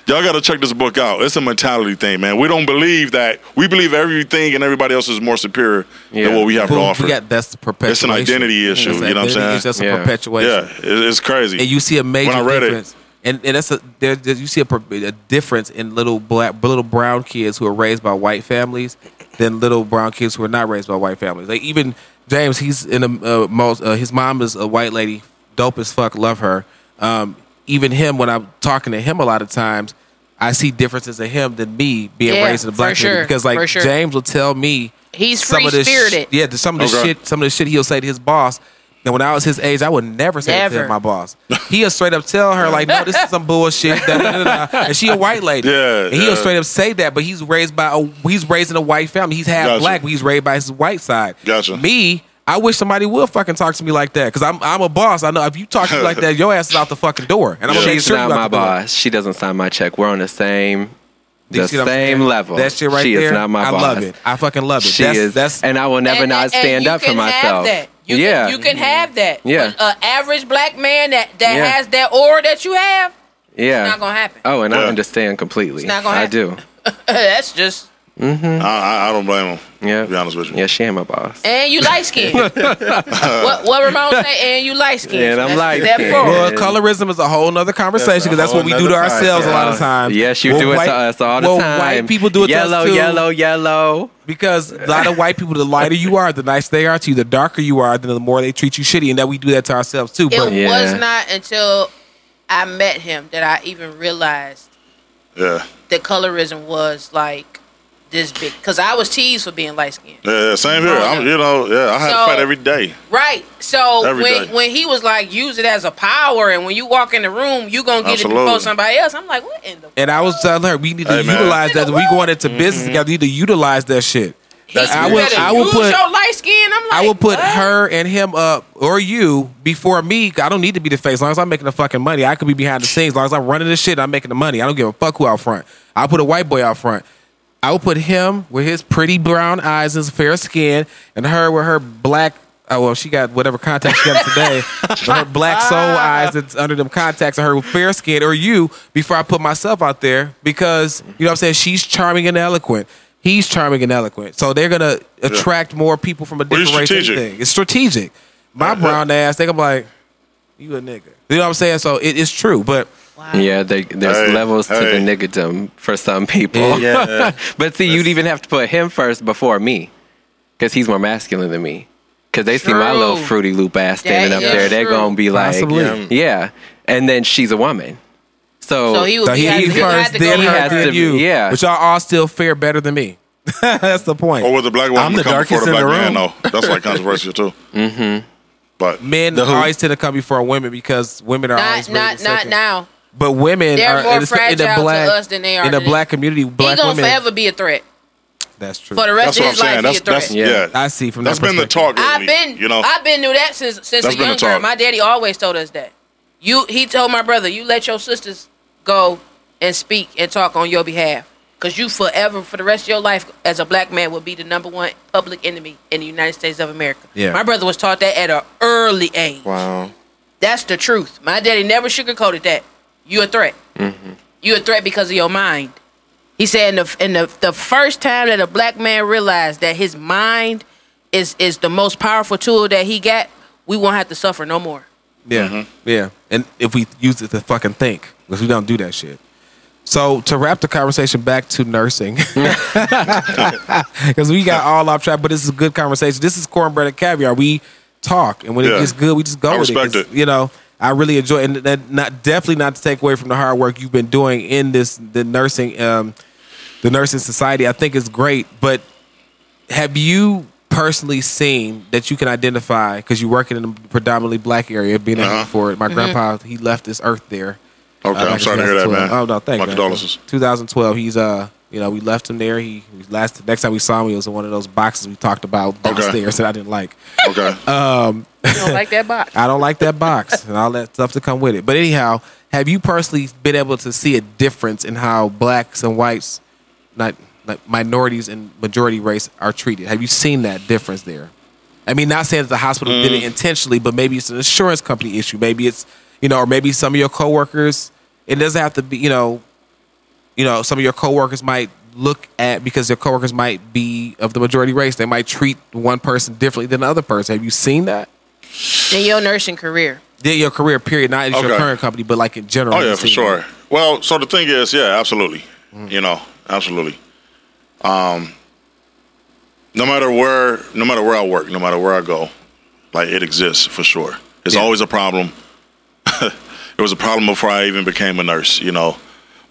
Y'all got to check this book out. It's a mentality thing, man. We don't believe that. We believe everything and everybody else is more superior Yeah. than what we have to offer. got that's the perpetuation. It's an identity issue, It's an you know what I'm identity saying? issue, That's a perpetuation. yeah, it's crazy. and you see a major When I read it- difference. And, and that's a there, there- you see a, a difference in little black little brown kids who are raised by white families than little brown kids who are not raised by white families. Like even Jaymes, he's in a uh, most uh, his mom is a white lady, dope as fuck, love her. Um, even him, when I'm talking to him a lot of times, I see differences in him than me being Yeah, raised in a black community sure, because like sure. Jaymes will tell me He's some of the sh- free-spirited. yeah, some of the Okay. shit, some of the shit he'll say to his boss. And when I was his age, I would never say that to my boss. [laughs] He'll straight up tell her like, "No, this is some bullshit." da, da, da, da. And she a white lady. Yeah, and he'll yeah. straight up say that. But he's raised by a he's raised in a white family. He's half Gotcha. black, but he's raised by his white side. Gotcha. Me, I wish somebody would fucking talk to me like that because I'm I'm a boss. I know if you talk to me like that, [laughs] your ass is out the fucking door, and I'm gonna make She's sure not you my out the door. boss. She doesn't sign my check. We're on the same, the see what I'm same level. That shit right she there. is not my I boss. love it. I fucking love it. She that's, is, That's and I will never And- not and- and stand you up for myself. That. You yeah, can, you can have that. Yeah. An average black man that, that Yeah. has that aura that you have, yeah. it's not gonna happen. Oh, and I Yeah. understand completely. It's not gonna happen. I do. [laughs] That's just. I, I, I don't blame him. Yeah. To be honest with you. Yeah, she ain't my boss. And you light skinned [laughs] what, what Ramon say? And you light skinned And I'm light-skinned. Well, colorism is a whole nother conversation because that's, That's what we do to nother ourselves a lot of times. Yes, you Well, do it to us all the well, time. white people do it yellow, to us too. yellow, yellow. Yellow. Because a lot of white people, the lighter you are, the nicer they are to you. The darker you are, then the more they treat you shitty, and that we do that to ourselves too. It But Yeah. was not until I met him that I even realized Yeah. that colorism was like this big. Because I was teased for being light skinned. Yeah, yeah, same here. I'm, you know, yeah, I had So- to fight every day. Right. So Every when day. when he was like, use it as a power, and when you walk in the room, you gonna get it Absolutely. before somebody else. I'm like, what in the? and I was telling her we need to Hey, utilize that. We going into Mm-hmm. business together. We need to utilize that shit. He, I you will- I will put- your light skin. I'm like, I will put what? her and him up or you before me. I don't need to be the face. As long as I'm making the fucking money, I could be behind the scenes. As long as I'm running the shit, I'm making the money. I don't give a fuck who out front. I'll put a white boy out front. I will put him with his pretty brown eyes and fair skin, and her with her black. Oh well, she got whatever contacts she got today. Her black soul eyes that's under them contacts, and her with fair skin, or you before I put myself out there because you know what I'm saying. She's charming and eloquent. He's charming and eloquent, so they're gonna attract more people from a different race. Thing. It's strategic. My brown ass, they gonna be like, you a nigga. You know what I'm saying? So it, it's true, but Yeah, they, there's Hey, levels to the hey. niggerdom for some people. Yeah. [laughs] but see, you'd even have to put him first before me, because he's more masculine than me. Because they see my little fruity loop ass standing That up there, is they're gonna be like, Possibly. Yeah. yeah. And then she's a woman, so, So he would so he, he he first, to go then he her, has then you. yeah. but y'all all still fare better than me. [laughs] That's the point. Or with the black woman I'm the come darkest the in black the man, room. though. That's like controversial too. [laughs] Mm-hmm. But Men The who? always tend to come before women because women are Not always not not second. now. But women They're are more in the- in the fragile to black, us than they are in the to black them. community. He Black gonna women. forever be a threat That's true. for the rest that's what I'm of his life. saying. Be a That's threat. that's Yeah. yeah. I see from That's that been the perspective. talk. I've lately, been you know. I've been knew that since since That's a been the young talk. girl. My daddy always told us that. You he told my brother, you let your sisters go and speak and talk on your behalf. Cause you forever for the rest of your life as a black man will be the number one public enemy in the United States of America. Yeah. My brother was taught that at an early age. Wow. That's the truth. My daddy never sugarcoated that. You a threat. You a threat because of your mind. He said in the in the the first time that a black man realized that his mind is is the most powerful tool that he got, we won't have to suffer no more. Yeah, Mm-hmm. yeah. And if we use it to fucking think, because we don't do that shit. So to wrap the conversation back to nursing, [laughs] because [laughs] we got all off track, but this is a good conversation. This is cornbread and caviar. We talk, and when Yeah. it gets good, we just go I with respect it. 'Cause, it. You know, I really enjoy, and that not definitely not to take away from the hard work you've been doing in this the nursing um, the nursing society, I think is great. But have you personally seen that you can identify because you're working in a predominantly black area, being Uh-huh. uh for it? My grandpa, he left this earth there. Okay, uh, I'm back sorry to hear that, man. Oh no, thank you. 2012. He's uh, you know, we left him there. He, he last next time we saw him, he was in one of those boxes we talked about downstairs that I didn't like. Okay. Um, You don't like that box? [laughs] I don't like that box and all that stuff to come with it. But anyhow, have you personally been able to see a difference in how blacks and whites, not like minorities and majority race, are treated? Have you seen that difference there? I mean, not saying that the hospital did it intentionally, but maybe it's an insurance company issue. Maybe it's you know, or maybe some of your coworkers. It doesn't have to be you know, you know, some of your coworkers might look at because their coworkers might be of the majority race. They might treat one person differently than the other person. Have you seen that? In your nursing career. Yeah, your career period, not just your current company, but like in general. Oh yeah, for sure. that. Well, so the thing is, yeah, absolutely. You know, absolutely. Um, no matter where, no matter where I work, no matter where I go, like it exists for sure. It's Yeah. always a problem. [laughs] it was a problem before I even became a nurse. You know,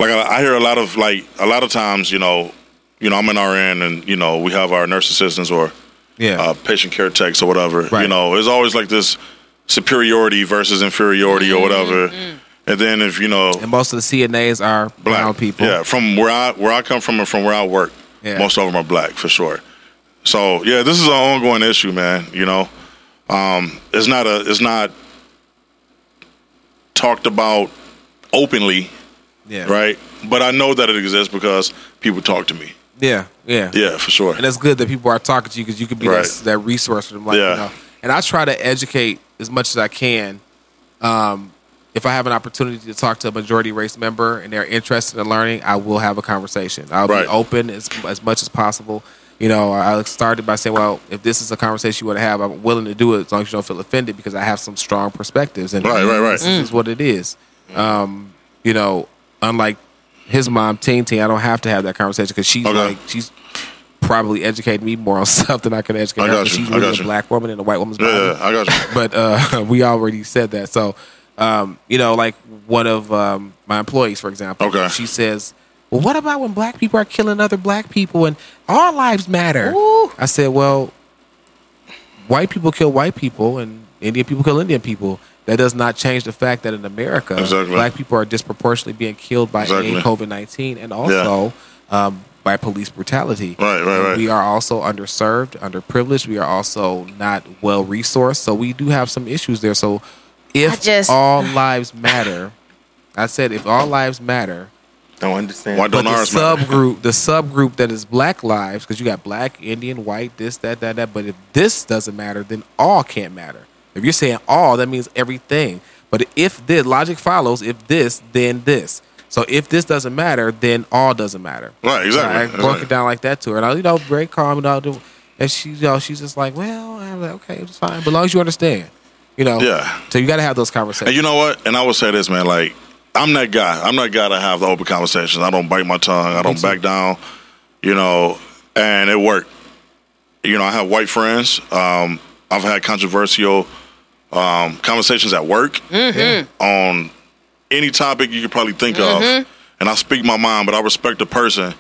like I, I hear a lot of like a lot of times, you know, you know, I'm in an RN, and you know, we have our nurse assistants or Yeah, uh, patient care techs or whatever. Right. You know, it's always like this superiority versus inferiority or whatever. And then if you know and most of the CNAs are brown people. yeah, from where I where I come from and from where I work, Yeah. most of them are black for sure. So yeah, this is an ongoing issue, man. You know, um, it's not a it's not talked about openly, yeah, right? But I know that it exists because people talk to me. Yeah, yeah, Yeah, for sure. And it's good that people are talking to you because you could be Right. that, that resource for them. Like, Yeah. you know, and I try to educate as much as I can. Um, if I have an opportunity to talk to a majority race member and they're interested in learning, I will have a conversation. I'll Right. be open as as much as possible. You know, I started by saying, well, if this is a conversation you want to have, I'm willing to do it as long as you don't feel offended because I have some strong perspectives. And Right, right, right. This is what it is. Um, you know, unlike his mom, Teen Teen, I don't have to have that conversation because she's Okay. like, she's probably educated me more on [laughs] stuff than I can educate I her. got but you, She's really a you. black woman and a white woman's body. yeah, yeah, I got you. [laughs] But uh, [laughs] we already said that. So, um, you know, like one of um, my employees, for example, Okay. she says, "Well, what about when black people are killing other black people and our lives matter?" Ooh. I said, "Well, white people kill white people and Indian people kill Indian people. That does not change the fact that in America, Exactly. black people are disproportionately being killed by Exactly. COVID nineteen and also um, by police brutality. Right, right, right. We are also underserved, underprivileged. We are also not well resourced. So we do have some issues there. So if just- all lives matter, I said if all lives matter, Don't understand. Why don't the ours matter? subgroup, the subgroup that is black lives, because you got black, Indian, white, this, that, that, that. But if this doesn't matter, then all can't matter. If you're saying all, that means everything. But if this logic follows, if this, then this. So if this doesn't matter, then all doesn't matter. Right, exactly, So I broke exactly. it down like that to her, and I, you know, very calm and all. do- And she, you know, she's just like, well, I'm like, okay, it's fine, but as long as you understand, you know. Yeah. So you got to have those conversations. And you know what? And I would say this, man. Like, I'm that guy. I'm that guy to have the open conversations. I don't bite my tongue. I don't back down. You know, and it worked. You know, I have white friends. Um, I've had controversial um, conversations at work on any topic you could probably think of, and I speak my mind. But I respect the person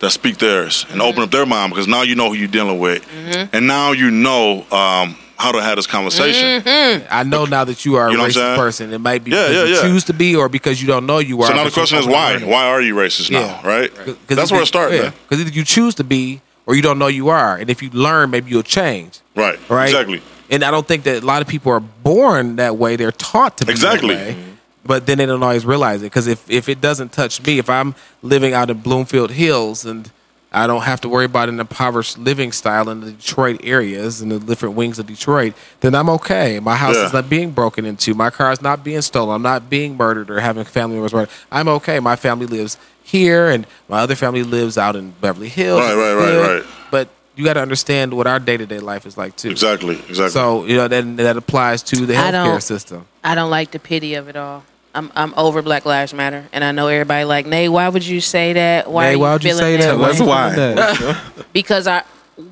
that speak theirs and open up their mind because now you know who you're dealing with, and now you know um, how to have this conversation. I know now that you are a You know racist person. It might be Yeah, because yeah, you choose to be, or because you don't know you are. So now the question is why? learning. Why are you racist Yeah. now? Right? 'Cause That's where it starts, yeah. Because either you choose to be, or you don't know you are, and if you learn, maybe you'll change. Right. Right. Exactly. And I don't think that a lot of people are born that way. They're taught to be Exactly. that way. But then they don't always realize it. Because if, if it doesn't touch me, if I'm living out in Bloomfield Hills and I don't have to worry about an impoverished living style in the Detroit areas and the different wings of Detroit, then I'm okay. My house Yeah. is not being broken into. My car is not being stolen. I'm not being murdered or having family members murdered. I'm okay. My family lives here and my other family lives out in Beverly Hills. Right, right, right, right. But you got to understand what our day to day life is like too. Exactly. Exactly. So you know that that applies to the I healthcare don't- system. I don't like the pity of it all. I'm I'm over Black Lives Matter, and I know everybody like, Nay, why would you say that? Why Hey, are you why would you feeling say that? That's why. That- [laughs] [laughs] Because our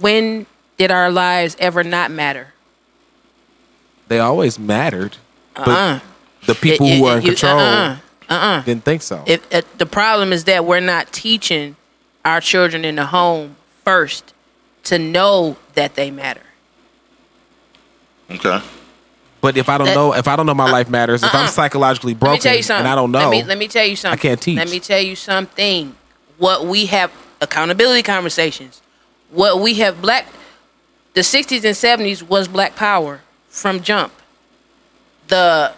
when did our lives ever not matter? they always mattered, but Uh-uh. the people It- who it- are in you- control uh-uh. Uh-uh. didn't think so. If, if the problem is that we're not teaching our children in the home first to know that they matter. Okay. But if I don't That- know, if I don't know my life matters, if I'm uh-uh. psychologically Let me broken tell you something. and I don't know, Let me, let me tell you something. I can't teach. Let me tell you something. What we have accountability conversations. What we have black the 60s and 70s was black power from jump. The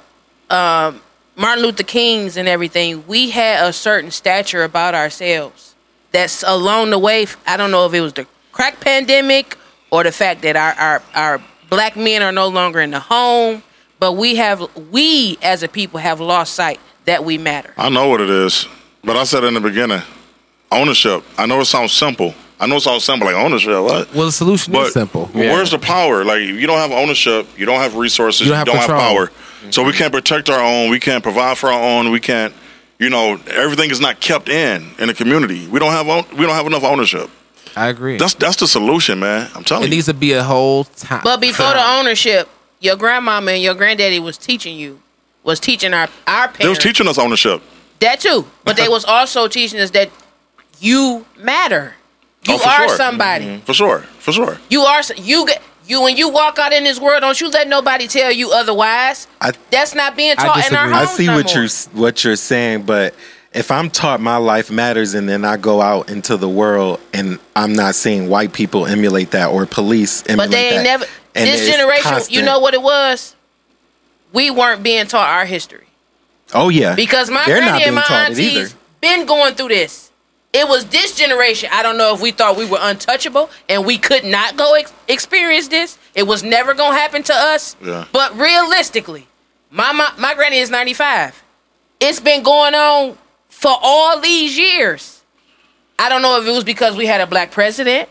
um, Martin Luther Kings and everything, we had a certain stature about ourselves. That's along the way. I don't know if it was the crack pandemic or the fact that our, our, our black men are no longer in the home, but we have we as a people have lost sight that we matter. I know what it is, but I said in the beginning, ownership. I know it sounds simple. I know it sounds simple, like ownership. What? well, the solution But is simple. Yeah. where's the power? Like, if you don't have ownership, you don't have resources, You you don't don't, have have, control. power. So we can't protect our own. We can't provide for our own. We can't. You know, everything is not kept in in the community. We don't have we don't have enough ownership. I agree. That's that's the solution, man. I'm telling it you. It needs to be a whole time. But before the [laughs] ownership, your grandmama and your granddaddy was teaching you, was teaching our our parents. They was teaching us ownership. That too. But they was also teaching us that you matter. You Oh, are sure. somebody. Mm-hmm. For sure, for sure. You are you get you when you walk out in this world. Don't you let nobody tell you otherwise. I- That's not being taught in our disagree. homes I see no what more. you're what you're saying, but if I'm taught my life matters and then I go out into the world and I'm not seeing white people emulate that or police emulate But they ain't that, never. and This it's generation, you know what it was? We weren't being taught our history Oh yeah, because my they're not granny and being my taught it either. aunties been going through this. It was this generation. I don't know if we thought we were untouchable and we could not go ex- experience this. It was never gonna happen to us. Yeah. But realistically, my, my my granny is ninety five. It's been going on for all these years. I don't know if it was because we had a black president,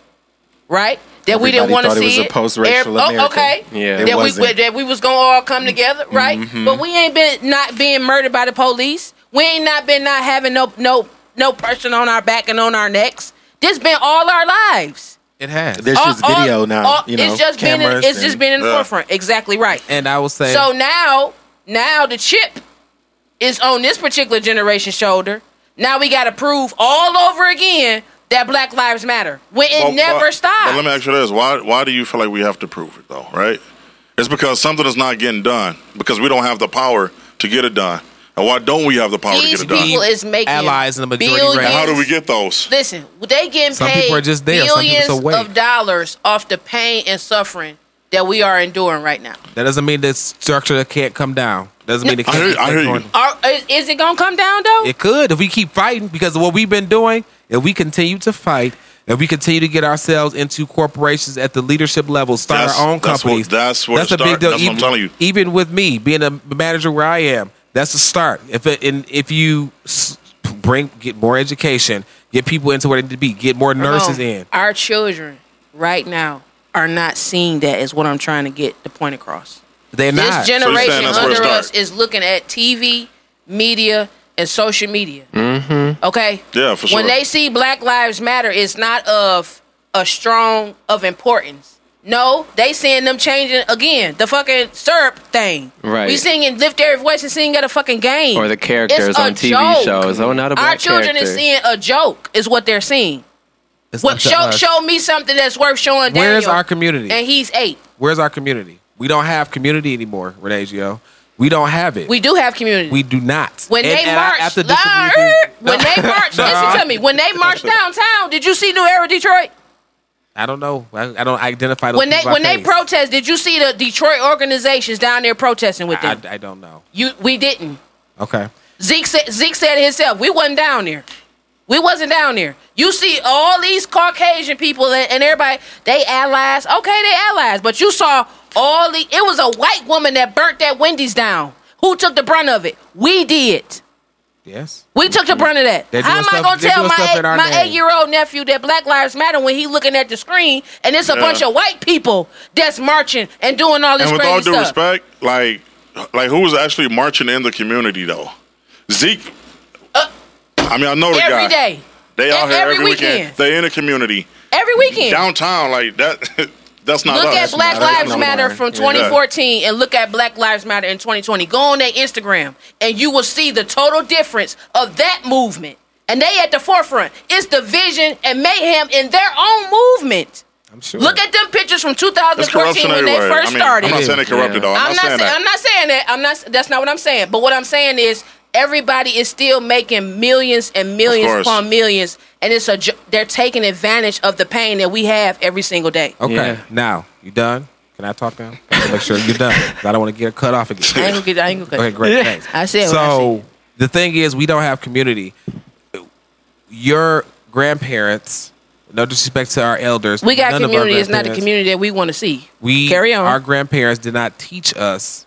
right? That we didn't want to thought it was a post-racial Every- America. Oh, okay. Yeah. That we wasn't. Mm-hmm. that we was gonna all come together, right? But we ain't been not being murdered by the police. We ain't not been not having no no no person on our back and on our necks. This been all our lives. it has. There's All- just video all- now. all- you know, it's just been in, cameras it's just been in the Yeah. forefront. Exactly right. and I will say, So now, now the chip is on this particular generation's shoulder. Now we got to prove all over again that Black Lives Matter when it Well, never but- stops. But let me ask you this: Why why do you feel like we have to prove it though? Right? It's because something is not getting done because we don't have the power to get it done. And why don't we have the power These to get it done? people is making Allies in the majority billions. rank. And how do we get those? Listen, they getting Some paid people are just there, some billions so wait. of dollars off the pain and suffering that we are enduring right now. that doesn't mean that structure can't come down. Doesn't mean it can't. hear- be I hear you. Are, is, is it gonna come down though? It could if we keep fighting because of what we've been doing. If we continue to fight, if we continue to get ourselves into corporations at the leadership level, start That's- our own that's what- companies. that's where it a big deal. That's what I'm even, telling you. even with me being a manager where I am, that's a start. If it, and if you bring get more education, get people into where they need to be, get more nurses Come in. Our children right now are not seeing that is what I'm trying to get the point across. They're This not. you're generation saying that's where it under us is looking at TV, media, and social media. Mm-hmm. Okay. Yeah, for sure. When they see Black Lives Matter, it's not of a strong of importance. No, they seeing them changing again. The fucking syrup thing. Right. We singing lift every voice and sing at a fucking game. Or the characters It's on TV joke. shows. Oh, not a black Our children character. is seeing a joke. Is what they're seeing. It's What up show us. show me something that's worth showing. Where's our community? And he's eight. Where's our community? We don't have community anymore, Renagio. We don't have it. We do have community. We do not. when And- they and I- marched, after disagreeing- when they marched, [laughs] No. listen to me. When they marched [laughs] downtown, did you see New Era Detroit? I don't know. I, I don't identify When they when they protest, did you see the Detroit organizations down there protesting with I, them? I don't know. you, we didn't. Okay. Zeke said Zeke said it himself. We wasn't down there. We wasn't down there. You see all these Caucasian people and, and everybody, they allies. Okay, they allies. But you saw all the. It was a white woman that burnt that Wendy's down. Who took the brunt of it? We did. Yes. We took the brunt of that. They're How doing am I gonna tell my eight, my eight year old nephew that Black Lives Matter when he looking at the screen and it's a Yeah. bunch of white people that's marching and doing all this and with all due stuff? respect, like like who was actually marching in the community though? Zeke. I mean, I know the every guy. day, They out here every every, weekend. weekend. They in the community every weekend. downtown. Like that. [laughs] That's not look us. at Black not us Lives Matter more. from Yeah. 2014 and look at Black Lives Matter in 2020. Go on their Instagram and you will see the total difference of that movement and they at the forefront. It's division and mayhem in their own movement. I'm sure. Look at them pictures from 2014 when they first I mean, started. I'm not saying they corrupted though. I'm, I'm not not. saying Say, that. I'm not saying that. I'm not. That's not what I'm saying. But what I'm saying is everybody is still making millions and millions upon millions, and it's a they're taking advantage of the pain that we have every single day. Okay. Yeah. Now, you done? Can I talk now? I have to make sure you're done. I don't want to get cut off again. I ain't gonna get. I ain't gonna. Okay, great. Thanks. I said what I So the thing is, we don't have community. Your grandparents, no disrespect to our elders, We got none of our community. It's not the community that we want to see. We carry on. Our grandparents did not teach us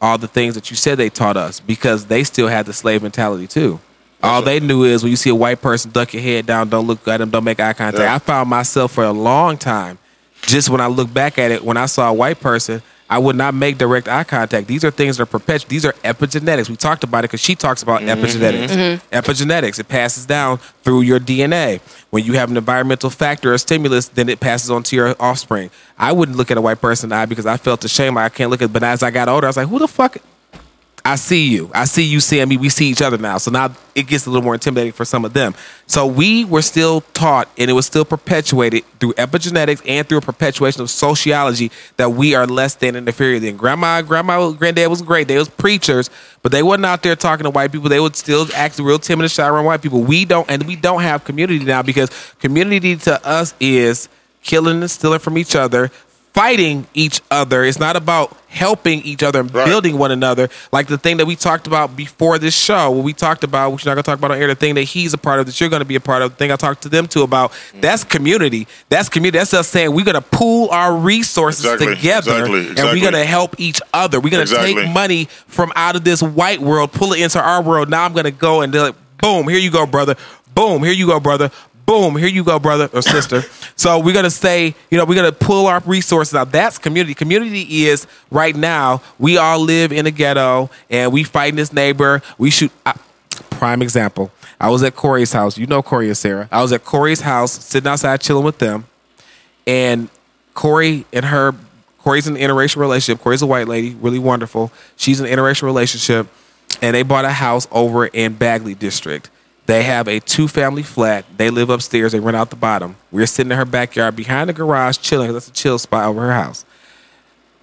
all the things that you said they taught us because they still had the slave mentality too. all they knew is when you see a white person, duck your head down, don't look at them, don't make eye contact. Yeah. I found myself for a long time, just when I look back at it, when I saw a white person, I would not make direct eye contact. These are things that are perpetual. These are epigenetics. We talked about it because she talks about mm-hmm. epigenetics. Mm-hmm. Epigenetics. It passes down through your DNA. When you have an environmental factor or stimulus, then it passes on to your offspring. I wouldn't look at a white person in the eye because I felt ashamed. I can't look at. But as I got older, I was like, who the fuck? I see you. I see you seeing me. We see each other now. So now it gets a little more intimidating for some of them. So we were still taught, and it was still perpetuated through epigenetics and through a perpetuation of sociology that we are less than and inferior than. Grandma, grandma, granddad was great. They was preachers, but they wasn't out there talking to white people. They would still act real timid and shy around white people. We don't, and we don't have community now because community to us is killing and stealing from each other, fighting each other. It's not about helping each other and Right. building one another. Like the thing that we talked about before this show, what we talked about, which you're not gonna talk about on air, the thing that he's a part of, that you're gonna be a part of, the thing I talked to them too about. Mm-hmm. That's community. That's community. That's us saying we're gonna pool our resources Exactly. together Exactly. and we're gonna help each other. We're gonna Exactly. take money from out of this white world, pull it into our world. Now I'm gonna go and do it. Boom, here you go, brother. Boom, here you go, brother. Boom, here you go, brother or sister. [laughs] so we're gonna say, you know, we're gonna pull our resources out. That's community. Community is right now. We all live in a ghetto and we fighting this neighbor. We shoot. I, prime example. I was at Corey's house. You know Corey and Sarah. I was at Corey's house, sitting outside chilling with them, and Corey and her. Corey's in an interracial relationship. Corey's a white lady, really wonderful. She's in an interracial relationship, and they bought a house over in Bagley District. They have a two family flat. They live upstairs. They rent out the bottom. We're sitting in her backyard behind the garage, chilling. That's a chill spot over her house.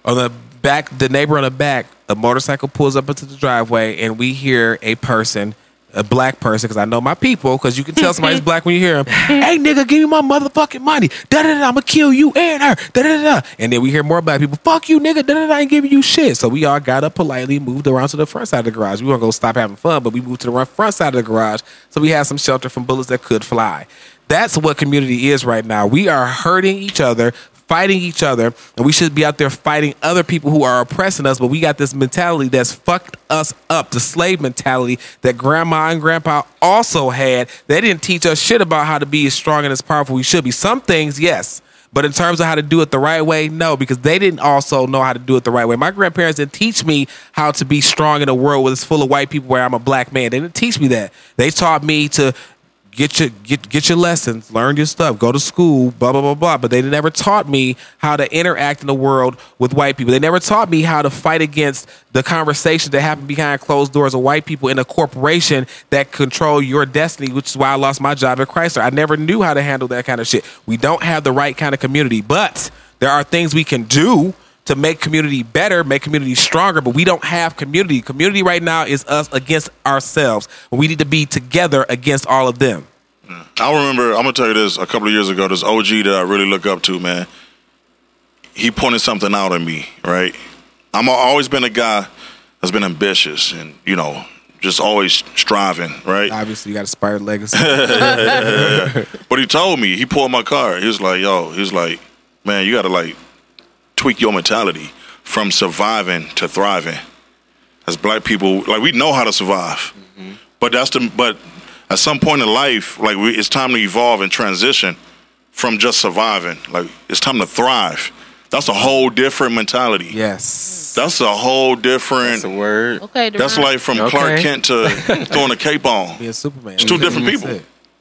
On the back, the neighbor on the back, a motorcycle pulls up into the driveway, and we hear a person, a black person, because I know my people, because you can tell somebody's black when you hear him. [laughs] hey, nigga, give me my motherfucking money. Da da da, I'm gonna kill you and her. Da da da. And then we hear more black people. Fuck you, nigga. Da da da. I ain't giving you shit. So we all got up politely, moved around to the front side of the garage. We weren't gonna go stop having fun, but we moved to the front side of the garage, so we had some shelter from bullets that could fly. That's what community is right now. We are hurting each other, fighting each other, and we should be out there fighting other people who are oppressing us. But we got this mentality that's fucked us up. The slave mentality that grandma and grandpa also had. They didn't teach us shit about how to be as strong and as powerful we should be. Some things, yes. But in terms of how to do it the right way, no, because they didn't also know how to do it the right way. My grandparents didn't teach me how to be strong in a world where it's full of white people where I'm a black man. They didn't teach me that. They taught me to get your get get your lessons, learn your stuff, go to school, blah blah blah blah. But they never taught me how to interact in the world with white people. They never taught me how to fight against the conversations that happen behind closed doors of white people in a corporation that control your destiny, which is why I lost my job at Chrysler. I never knew how to handle that kind of shit. We don't have the right kind of community, but there are things we can do to make community better, make community stronger, but we don't have community. Community right now is us against ourselves. We need to be together against all of them. Hmm. I remember. I'm gonna tell you this. A couple of years ago, this OG that I really look up to, man. He pointed something out at me. Right. I'm always been a guy that's been ambitious and you know just always striving. Right. Obviously, you got Nspire Legacy. [laughs] But he told me he pulled my car. He was like, "Yo," he was like, "Man, you got to like tweak your mentality from surviving to thriving." As black people, like we know how to survive, mm-hmm. but that's the but at some point in life, like we, it's time to evolve and transition from just surviving. Like it's time to thrive. That's a whole different mentality. yes. That's a whole different. That's a word. Okay, That's like from Okay. Clark Kent to [laughs] throwing a cape on. Being Superman. It's two different people.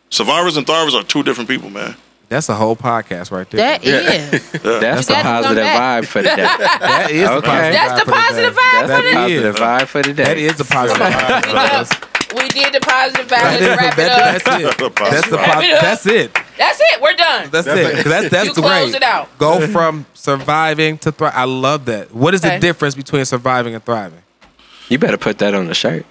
Survivors and thrivers are two different people, man. That's a whole podcast right there. That is. [laughs] That's You a gotta positive vibe for the day. [laughs] that is Okay. the positive That's vibe the day. positive vibe That's That a is. positive vibe for the day. That is the positive [laughs] vibe. We did the positive That factors. is- Wrap it up. That's it. That's the Wrap pos- it. That's it. That's it. We're done. That's it. That's that's You the close great. it out. Go from surviving to thrive. I love that. What is the difference between surviving and thriving? You better put that on the shirt.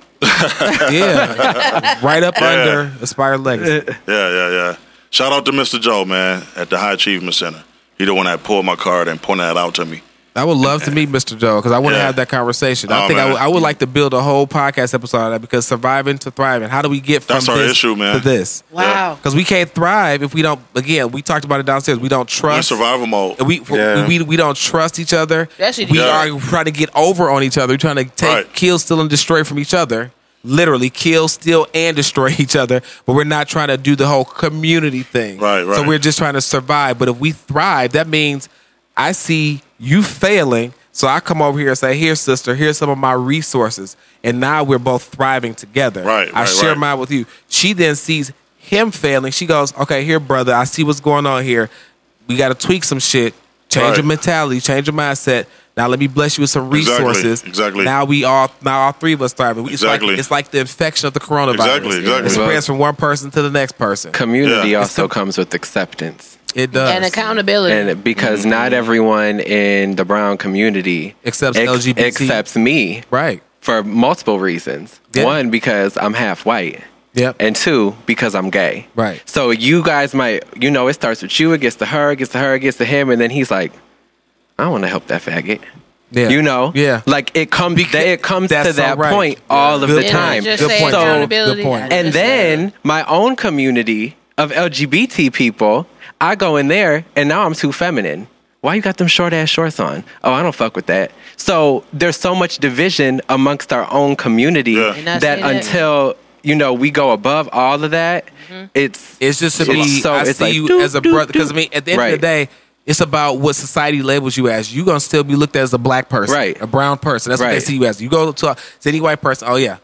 Yeah, right up under Nspire Legacy. Yeah, yeah, yeah. Shout out to Mr. Joe, man, at the High Achievement Center. He the one that pulled my card and pointed that out to me. I would love to meet Mr. Joe because I want to Yeah. have that conversation. I Oh, think I man. would, I would like to build a whole podcast episode on that because surviving to thriving. How do we get from That's our this issue, man. to this? Wow. Because we can't thrive if we don't. Again, we talked about it downstairs. We don't We're in trust. survival mode. We, Yeah. we we don't trust each other. That's it. we Yeah. are trying to get over on each other. We're trying to take, Right. kill, steal, and destroy from each other. Literally, kill, steal, and destroy [laughs] each other. But we're not trying to do the whole community thing. Right, right. So we're just trying to survive. But if we thrive, that means I see you failing. So I come over here and say, "Here, sister, here's some of my resources," and now we're both thriving together. Right, I right, share right. mine with you. She then sees him failing. She goes, "Okay, here, brother, I see what's going on here. We got to tweak some shit, change Right. your mentality, change your mindset. Now let me bless you with some resources. exactly. Now we all, now all three of us thriving. It's Exactly. like it's like the infection of the coronavirus. Exactly, exactly. It spreads from one person to the next person. Community Yeah. also comes with acceptance. It does. And accountability. And because mm-hmm. not everyone in the brown community Accepts ex- LGBT. accepts me right. for multiple reasons. Yeah. One, because I'm half white. Yep. And two, because I'm gay. Right. So you guys might, you know, it starts with you, it gets to her, it gets to her, it gets to him, and then he's like, I want to help that faggot. yeah. You know, Yeah. like it comes, it comes to that right. point all of Good the point. time. Just Good say point. So- Good point. And then my own community of LGBT people, I go in there and now I'm too feminine. Why you got them short ass shorts on? Oh, I don't fuck with that. So there's so much division amongst our own community Yeah. That see that. until you know we go above all of that, mm-hmm. it's It's just to It's be. so- I see like, you doop, as a brother. Because I mean, at the end of the day, it's about what society labels you as. You're gonna still be looked at as a black person, Right. A brown person. That's what they see you as. You go to, a, to any white person. Oh yeah,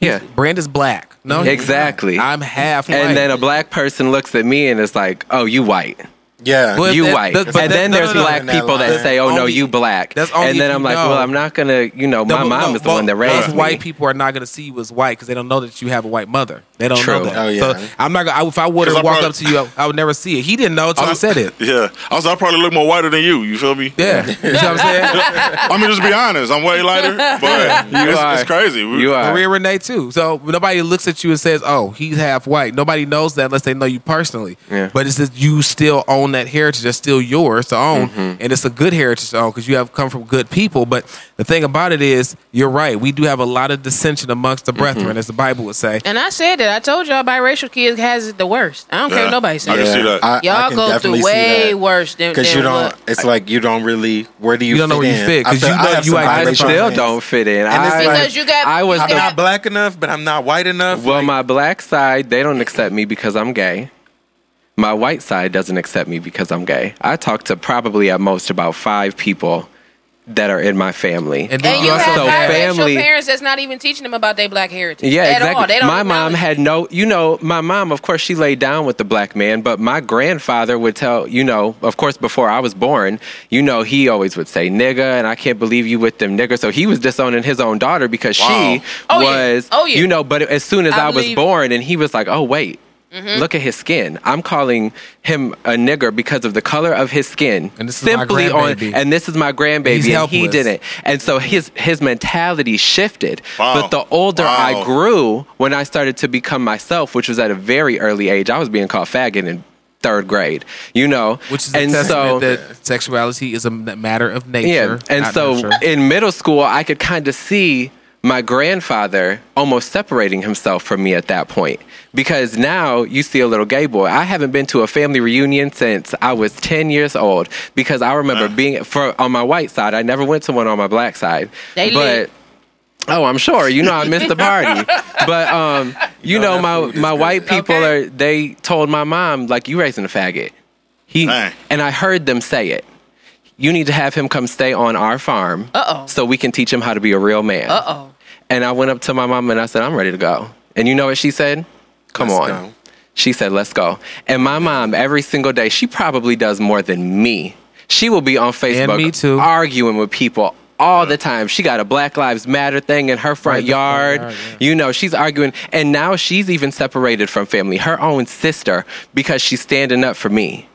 yeah. Brand is black. No, Exactly. I'm half. white. And then a black person looks at me and it's like, "Oh, you white." Yeah. But you that- white. that- but and that- then there's no, no. black In that people that line. say, "Oh no, you black." that's only and then I'm like, know. "Well, I'm not gonna, you know, my but mom no, is the one that raised Most me." white people are not going to see you as white because they don't know that you have a white mother. They don't True. know that. Oh, yeah. So I'm not. Gonna, I, if I would have walked up to you, I, I would never see it. He didn't know until I, was- said it. [laughs] Yeah. I was I probably look more whiter than you. You feel me? Yeah, you know what I'm saying. [laughs] I mean, just be honest. I'm way lighter, but [laughs] it's, are. it's crazy. We- You are. Maria Renee too. So nobody looks at you and says, "Oh, he's half white." Nobody knows that unless they know you personally. Yeah. But it's just you still own that heritage. That's still yours to own, Mm-hmm. and it's a good heritage to own because you have come from good people. But the thing about it is, you're right. We do have a lot of dissension amongst the brethren, Mm-hmm. as the Bible would say. And I said that. I told y'all biracial kids has it the worst. I don't care what nobody I says. can see that. I, Y'all I can go through way worse than Because you don't, what- it's like you don't really, where do you You don't know fit where you in? fit, 'cause I feel- you know I you I still friends. don't fit in. And it's I, like- Because you got- I was I'm got- not black enough, but I'm not white enough. well, Like, my black side they don't accept me because I'm gay. My white side doesn't accept me because I'm gay. I talk to probably at most about five people that are in my family. And then And you you also have So family- parents that's not even teaching them about their black heritage. Yeah, at exactly. all. They don't my mom had no, you know, my mom, of course, she laid down with the black man, but my grandfather would tell, you know, of course, before I was born, you know, he always would say nigga, and I can't believe you with them nigga. So he was disowning his own daughter because Wow. she Oh, yeah. was, Oh, yeah. you know, but as soon as I I, was born, and he was like, oh, wait. Mm-hmm. Look at his skin. I'm calling him a nigger because of the color of his skin. And this is my simply on, grandbaby. and this is my grandbaby, He's and he didn't. And so his his mentality shifted. Wow. But the older I grew, when I started to become myself, which was at a very early age, I was being called faggot in third grade. You know, which is and testament so that sexuality is a matter of nature. yeah, and so nurture. in middle school, I could kind of see my grandfather almost separating himself from me at that point because now you see a little gay boy. I haven't been to a family reunion since I was 10 years old because I remember being for on my white side. I never went to one on my black side. They but lit. Oh, I'm sure. You know, I missed the party. [laughs] but um, you know know, my my good. white people Okay. are. They told my mom like, "You raising a faggot." He Dang. and I heard them say it. You need to have him come stay on our farm, Uh-oh. so we can teach him how to be a real man. Uh oh. And I went up to my mom and I said, "I'm ready to go." And you know what she said? Come Let's on. go. She said, "Let's go." And my mom, every single day, she probably does more than me. She will be on Facebook me too. arguing with people all the time. She got a Black Lives Matter thing in her front Right, the front yard. yard, yeah. You know, she's arguing, and now she's even separated from family, her own sister, because she's standing up for me.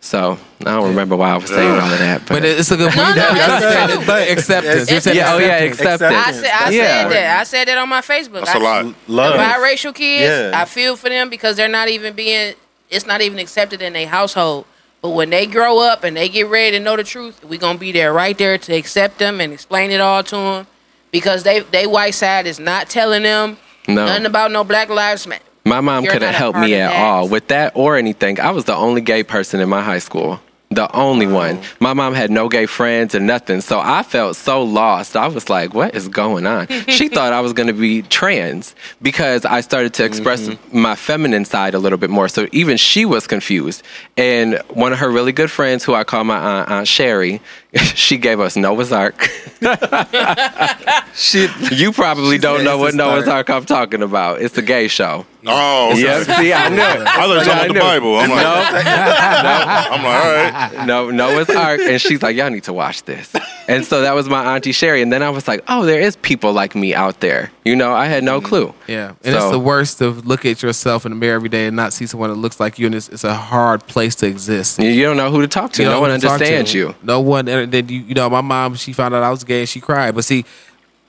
So I don't remember why I was saying all of that, But it's a good point. no, that's But- but acceptance. You said yeah, oh yeah, acceptance. acceptance. I said, I Yeah. said that. I said that on my Facebook. That's a I- lot. Love. The biracial kids, Yeah. I feel for them because they're not even being, it's not even accepted in their household. But when they grow up and they get ready to know the truth, we're gonna be there right there to accept them and explain it all to them, because they they white side is not telling them No. nothing about no Black Lives Matter. My mom You're couldn't help me at all with that or anything. I was the only gay person in my high school. The only one. My mom had no gay friends and nothing. So I felt so lost. I was like, what is going on? she [laughs] thought I was going to be trans because I started to express my feminine side a little bit more. So even she was confused. And one of her really good friends, who I call my aunt, Aunt Sherry, [laughs] she gave us Noah's Arc. [laughs] Shit. you probably She don't know what Noah's. Arc I'm talking about. It's a gay show. Oh, okay. Yep. See, I knew. it. I thought you talking about the. Bible. I'm like, No, [laughs] I'm like, all right. no, Noah's Arc, and she's like, "Y'all need to watch this." And so that was my auntie Sherry, and then I was like, "Oh, there is people like me out there." You know, I had no mm-hmm. clue. Yeah, and it's the worst to look at yourself in the mirror every day and not see someone that looks like you, and it's, it's a hard place to exist. You- You don't know who to talk to. You no one who to understands you. No one. And then you, you know, my mom. She found out I was gay. and She cried. But see,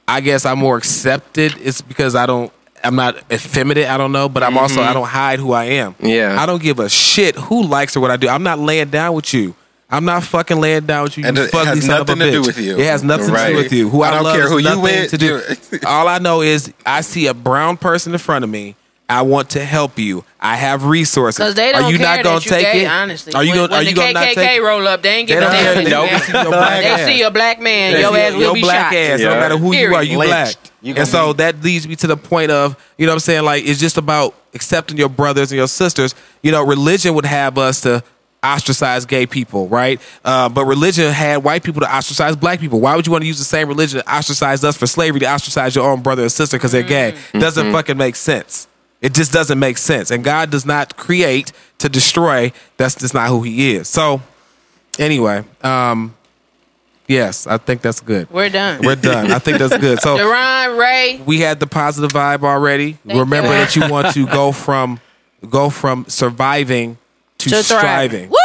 I guess I'm more accepted. It's because I don't. I'm not effeminate. I don't know. But I'm also. I don't hide who I am. Mm-hmm. Yeah. I don't give a shit who likes or what I do. I'm not laying down with you. I'm not fucking laying down with you. And you it has nothing to do with you. It has nothing to do with you. Who I, I don't love care who you with, to do. [laughs] All I know is I see a brown person in front of me. I want to help you. I have resources. Because they are don't you care not gonna that you take gay, it? honestly. Are you when, gonna? when Are the gonna not KKK take? roll up, they ain't They give a damn. care. to you, Nope. man. See your They see a black man, Yes, your ass will your be black shot. ass, no matter who you are, Period. you black. You and so be- that leads me to the point of, you know what I'm saying? Like, it's just about accepting your brothers and your sisters. You know, religion would have us to ostracize gay people, right? Uh, but religion had white people to ostracize black people. Why would you want to use the same religion to ostracize us for slavery to ostracize your own brother or sister because they're gay? Doesn't fucking make sense. It just doesn't make sense. And God does not create to destroy. That's just not who He is. So, anyway, um, yes, I think that's good. We're done. We're done. I think that's good. So Daron, Ray, we had the positive vibe already. Thank Remember you. that you want to go from go from surviving to, to striving. Woo!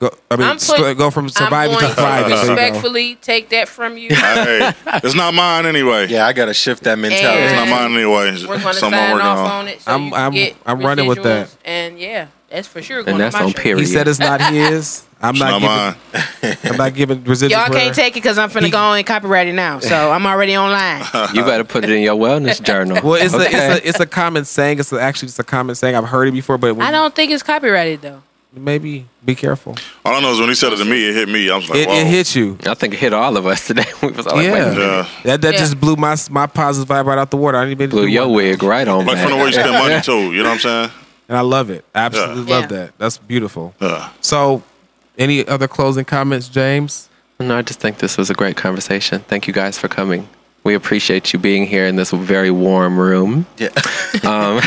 Go, I mean, I'm put- go from surviving I'm to going thriving. to There respectfully take that from you. [laughs] Hey, it's not mine anyway. Yeah, I gotta shift that mentality. It's not mine anyway. We're going to Something I'm sign working off on. on it. So I'm- I'm- I'm running with that. And yeah, that's for sure. Going And that's to my on shirt. period. He said it's not his. I'm It's not, not giving. mine. I'm not giving [laughs] residuals. Y'all can't take it because I'm finna He- go and copyright it now. So I'm already online. [laughs] You better put it in your wellness journal. Well, it's a it's a it's a common saying. It's actually just a common saying. I've heard it before, but when I don't think it's copyrighted though. Maybe be careful. All I know is when he said it to me, it hit me. I was like, It, whoa. it hit you. I think it hit all of us [laughs] today. We was all like, Yeah. wait. Yeah. That that Yeah. just blew my my positive vibe right out the water. I didn't even Blew your one. wig right on Like from the way you back. spend money [laughs] too. You know what I'm saying? and I love it. I absolutely Yeah. love Yeah. that. That's beautiful. Yeah. So, any other closing comments, Jaymes? No, I just think this was a great conversation. Thank you guys for coming. We appreciate you being here in this very warm room. Yeah. [laughs] Um,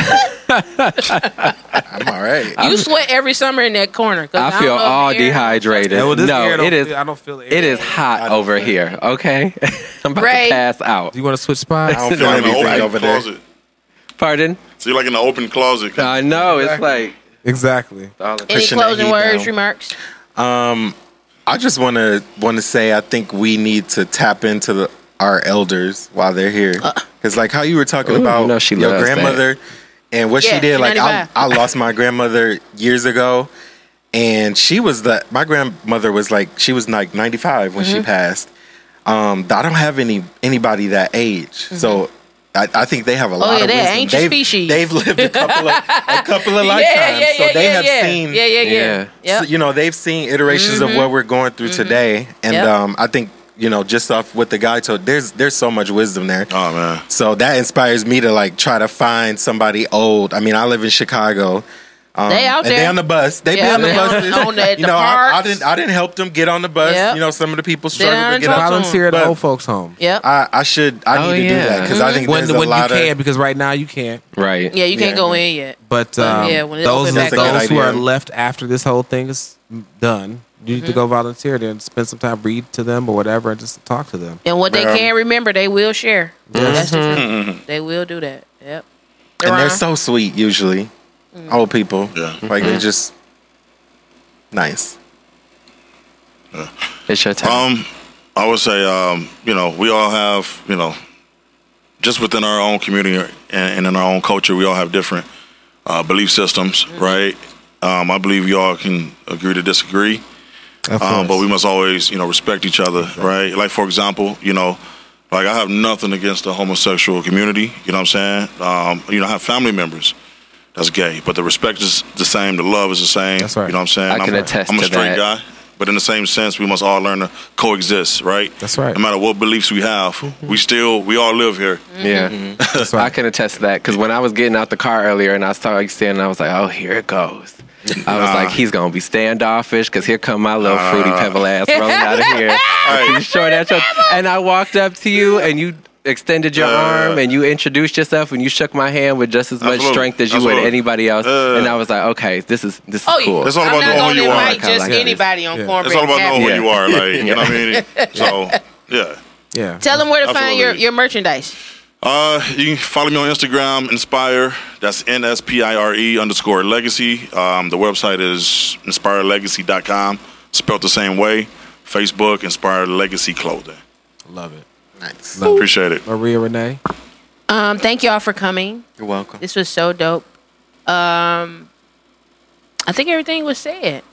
I'm all right. You sweat every summer in that corner. I don't feel all dehydrated. Yeah, well, this no, it is. feel- I don't feel it. air. It is hot over feel here. Okay, [laughs] I'm about Ray. to pass out. Do you want to switch spots? I don't feel like in the anything open over there. closet. Pardon? So you're like in the open closet. I know it's like exactly. Any closing words, down. remarks? I just want to want to say I think we need to tap into the, our elders while they're here, because like how you were talking Ooh, about you know she your loves that. grandmother and what Yeah, she did. Like I, I lost my grandmother years ago, and she was the my grandmother was like she was like 95 when she Mm-hmm. passed. Um, I don't have any anybody that age, so. I, I think they have a lot Mm-hmm. Oh, yeah, of they're wisdom. ancient they've, species. they've lived a couple of a couple of [laughs] lifetimes, yeah, yeah, so they yeah, have yeah. seen Yeah, yeah, yeah. Yeah. So, you know they've seen iterations of what we're going through today and Yep. um, i think you know just off what the guy told there's there's so much wisdom there Oh man. so that inspires me to like try to find somebody old i mean i live in chicago um, They out and they on the bus they Yeah, be on the they on- buses on the- [laughs] you know I, I didn't i didn't help them get on the bus Yep. you know some of the people down struggle to and get talk out to 'em. Volunteer at the But- old folks' home Yep. I, I should i Oh, need to do that because i think when there's when a you lot can of because right now you can't. right. yeah, you can't Yeah. go in yet. But um, yeah, when it those those who are left after this whole thing is done, You need to go volunteer there and spend some time, read to them or whatever, and just talk to them. And what they Yeah. can't remember, they will share. That's the Mm-hmm. truth. They will do that. Yep. and they're Daron? so sweet usually. Old people, Yeah. like they're just nice. It's your time. Um, I would say, um, you know, we all have, you know, just within our own community and, and in our own culture, we all have different uh, belief systems, right? Um, I believe you all can agree to disagree, Of um, but we must always, you know, respect each other, right? Like, for example, you know, like I have nothing against the homosexual community, you know what I'm saying? Um, you know, I have family members that's gay, but the respect is the same, the love is the same. That's right. You know what I'm saying? I can I'm, attest I'm a to straight that. guy. But in the same sense, we must all learn to coexist, right? That's right. No matter what beliefs we have, we still we all live here. yeah. That's I right. can attest to that because when I was getting out the car earlier and I saw you standing, I was like, "Oh, here it goes." I was Nah. like, "He's gonna be standoffish because here come my little fruity pebble ass rolling out of [laughs] here." Hey. You short ass, and I walked up to you and you extended your Uh, arm and you introduced yourself and you shook my hand with just as much Absolutely. strength as you would anybody else. Uh, and I was like, "Okay, this is this is Oh, yeah. cool." It's all about knowing who you are. invite just like anybody on Yeah. cornbread. It's all about knowing who Yeah. you are, like you know what I mean. [laughs] So yeah, yeah. Tell them where to find your, your merchandise. Uh, you can follow me on Instagram, Nspire. That's N S P I R E underscore Legacy. Um, the website is nspirelegacy.com, spelled the same way. Facebook, Inspired Legacy Clothing. Love it. Nice. Love. Appreciate it. Maria Renee. Um, thank y'all for coming. You're welcome. This was so dope. Um, I think everything was said.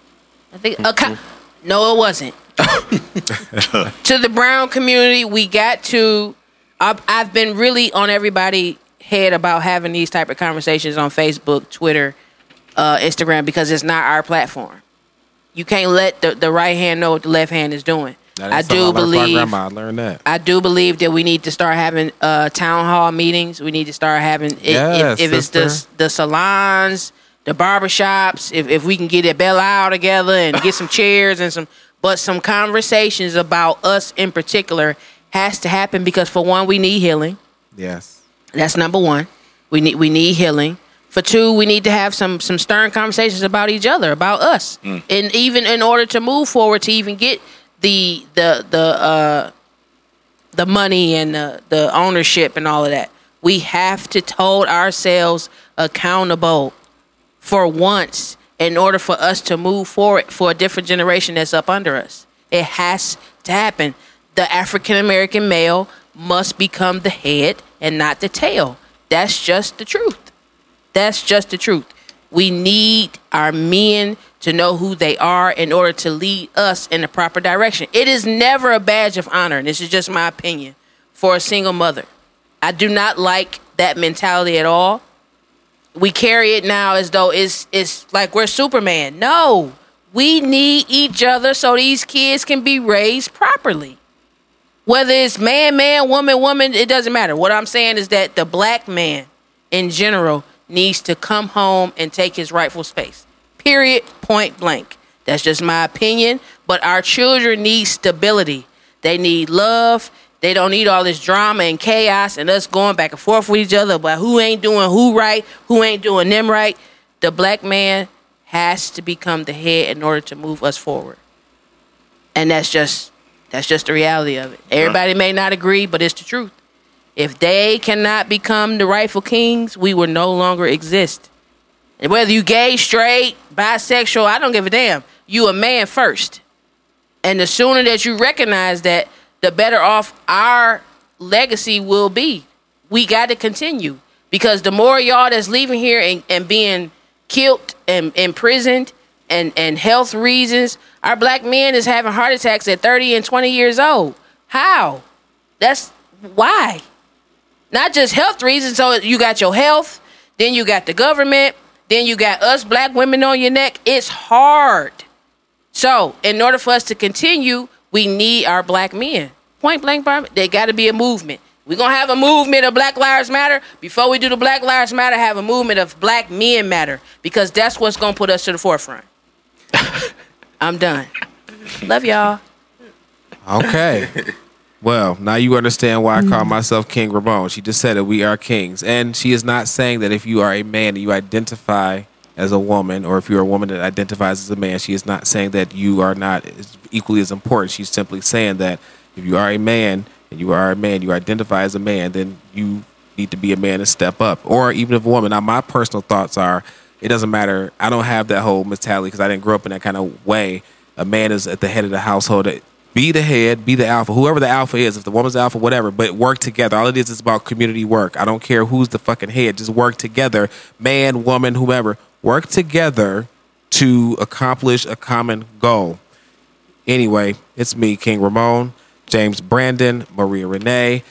I think. Okay. No, it wasn't. [laughs] to the brown community, we got to. I've, I've been really on everybody head about having these type of conversations on Facebook, Twitter, uh, Instagram because it's not our platform. You can't let the, the right hand know what the left hand is doing. That I do learned from my believe grandma. I learned that. I do believe that we need to start having uh, town hall meetings. We need to start having i- Yes, if, if it's the the salons, the barbershops, if if we can get it Belle Isle together and get some [laughs] chairs and some but some conversations about us in particular has to happen because for one we need healing. Yes. That's number one. We need we need healing. For two, we need to have some some stern conversations about each other, about us, and even in order to move forward to even get the the the uh, the money and the, the ownership and all of that, we have to hold ourselves accountable for once in order for us to move forward for a different generation that's up under us. It has to happen. The African American male must become the head and not the tail. That's just the truth. That's just the truth. We need our men to know who they are in order to lead us in the proper direction. It is never a badge of honor, and this is just my opinion, for a single mother. I do not like that mentality at all. We carry it now as though it's it's like we're Superman. No. We need each other so these kids can be raised properly. Whether it's man, man, woman, woman, it doesn't matter. What I'm saying is that the black man in general needs to come home and take his rightful space. Period. Point blank. That's just my opinion. But our children need stability. They need love. They don't need all this drama and chaos and us going back and forth with each other about who ain't doing who right, who ain't doing them right. The black man has to become the head in order to move us forward. And that's just that's just the reality of it. Everybody may not agree, but it's the truth. If they cannot become the rightful kings, we will no longer exist. And whether you gay, straight, bisexual, I don't give a damn. You a man first. And the sooner that you recognize that, the better off our legacy will be. We got to continue. Because the more y'all that's leaving here and, and being killed and imprisoned and, and health reasons, our black men is having heart attacks at 30 and 20 years old. How? That's why. Not just health reasons. So you got your health, then you got the government, then you got us black women on your neck. It's hard. So, in order for us to continue, we need our black men. Point blank, they got to be a movement. We're going to have a movement of Black Lives Matter. Before we do the Black Lives Matter, have a movement of Black Men Matter because that's what's going to put us to the forefront. I'm done. Love y'all. Okay. well, now you understand why I call mm. myself King Ramon. She just said that we are kings. And she is not saying that if you are a man and you identify as a woman, or if you're a woman that identifies as a man, she is not saying that you are not equally as important. She's simply saying that if you are a man and you are a man, you identify as a man, then you need to be a man and step up. Or even if a woman. Now, my personal thoughts are it doesn't matter. I don't have that whole mentality because I didn't grow up in that kind of way. A man is at the head of the household. Be the head, be the alpha, whoever the alpha is. If the woman's the alpha, whatever. But work together. All it is is about community work. I don't care who's the fucking head. Just work together. Man, woman, whoever, Work together to accomplish a common goal. Anyway, it's me, King Ramon, Jaymes Brandon, Maria Renee.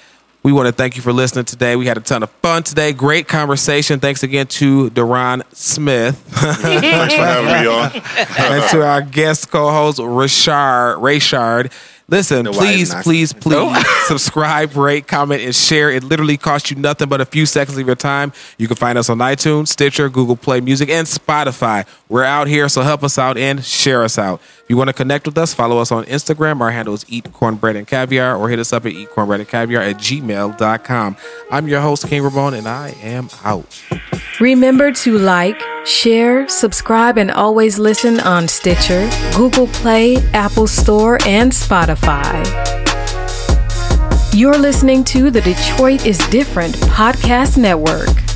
We want to thank you for listening today. We had a ton of fun today. Great conversation. Thanks again to Daron Smith. [laughs] Thanks for having me on. [laughs] and to our guest co-host Rashard Rayshard. Listen, wise please, please, please [laughs] subscribe, rate, comment, and share. It literally costs you nothing but a few seconds of your time. You can find us on iTunes, Stitcher, Google Play Music, and Spotify. We're out here, so help us out and share us out. If you want to connect with us, follow us on Instagram. Our handle is Eat Cornbread and Caviar, or hit us up at eatcornbreadandcaviar and caviar at gmail.com. I'm your host, King Ramon, and I am out. Remember to like, share, subscribe, and always listen on Stitcher, Google Play, Apple Store, and Spotify. You're listening to the Detroit is Different Podcast Network.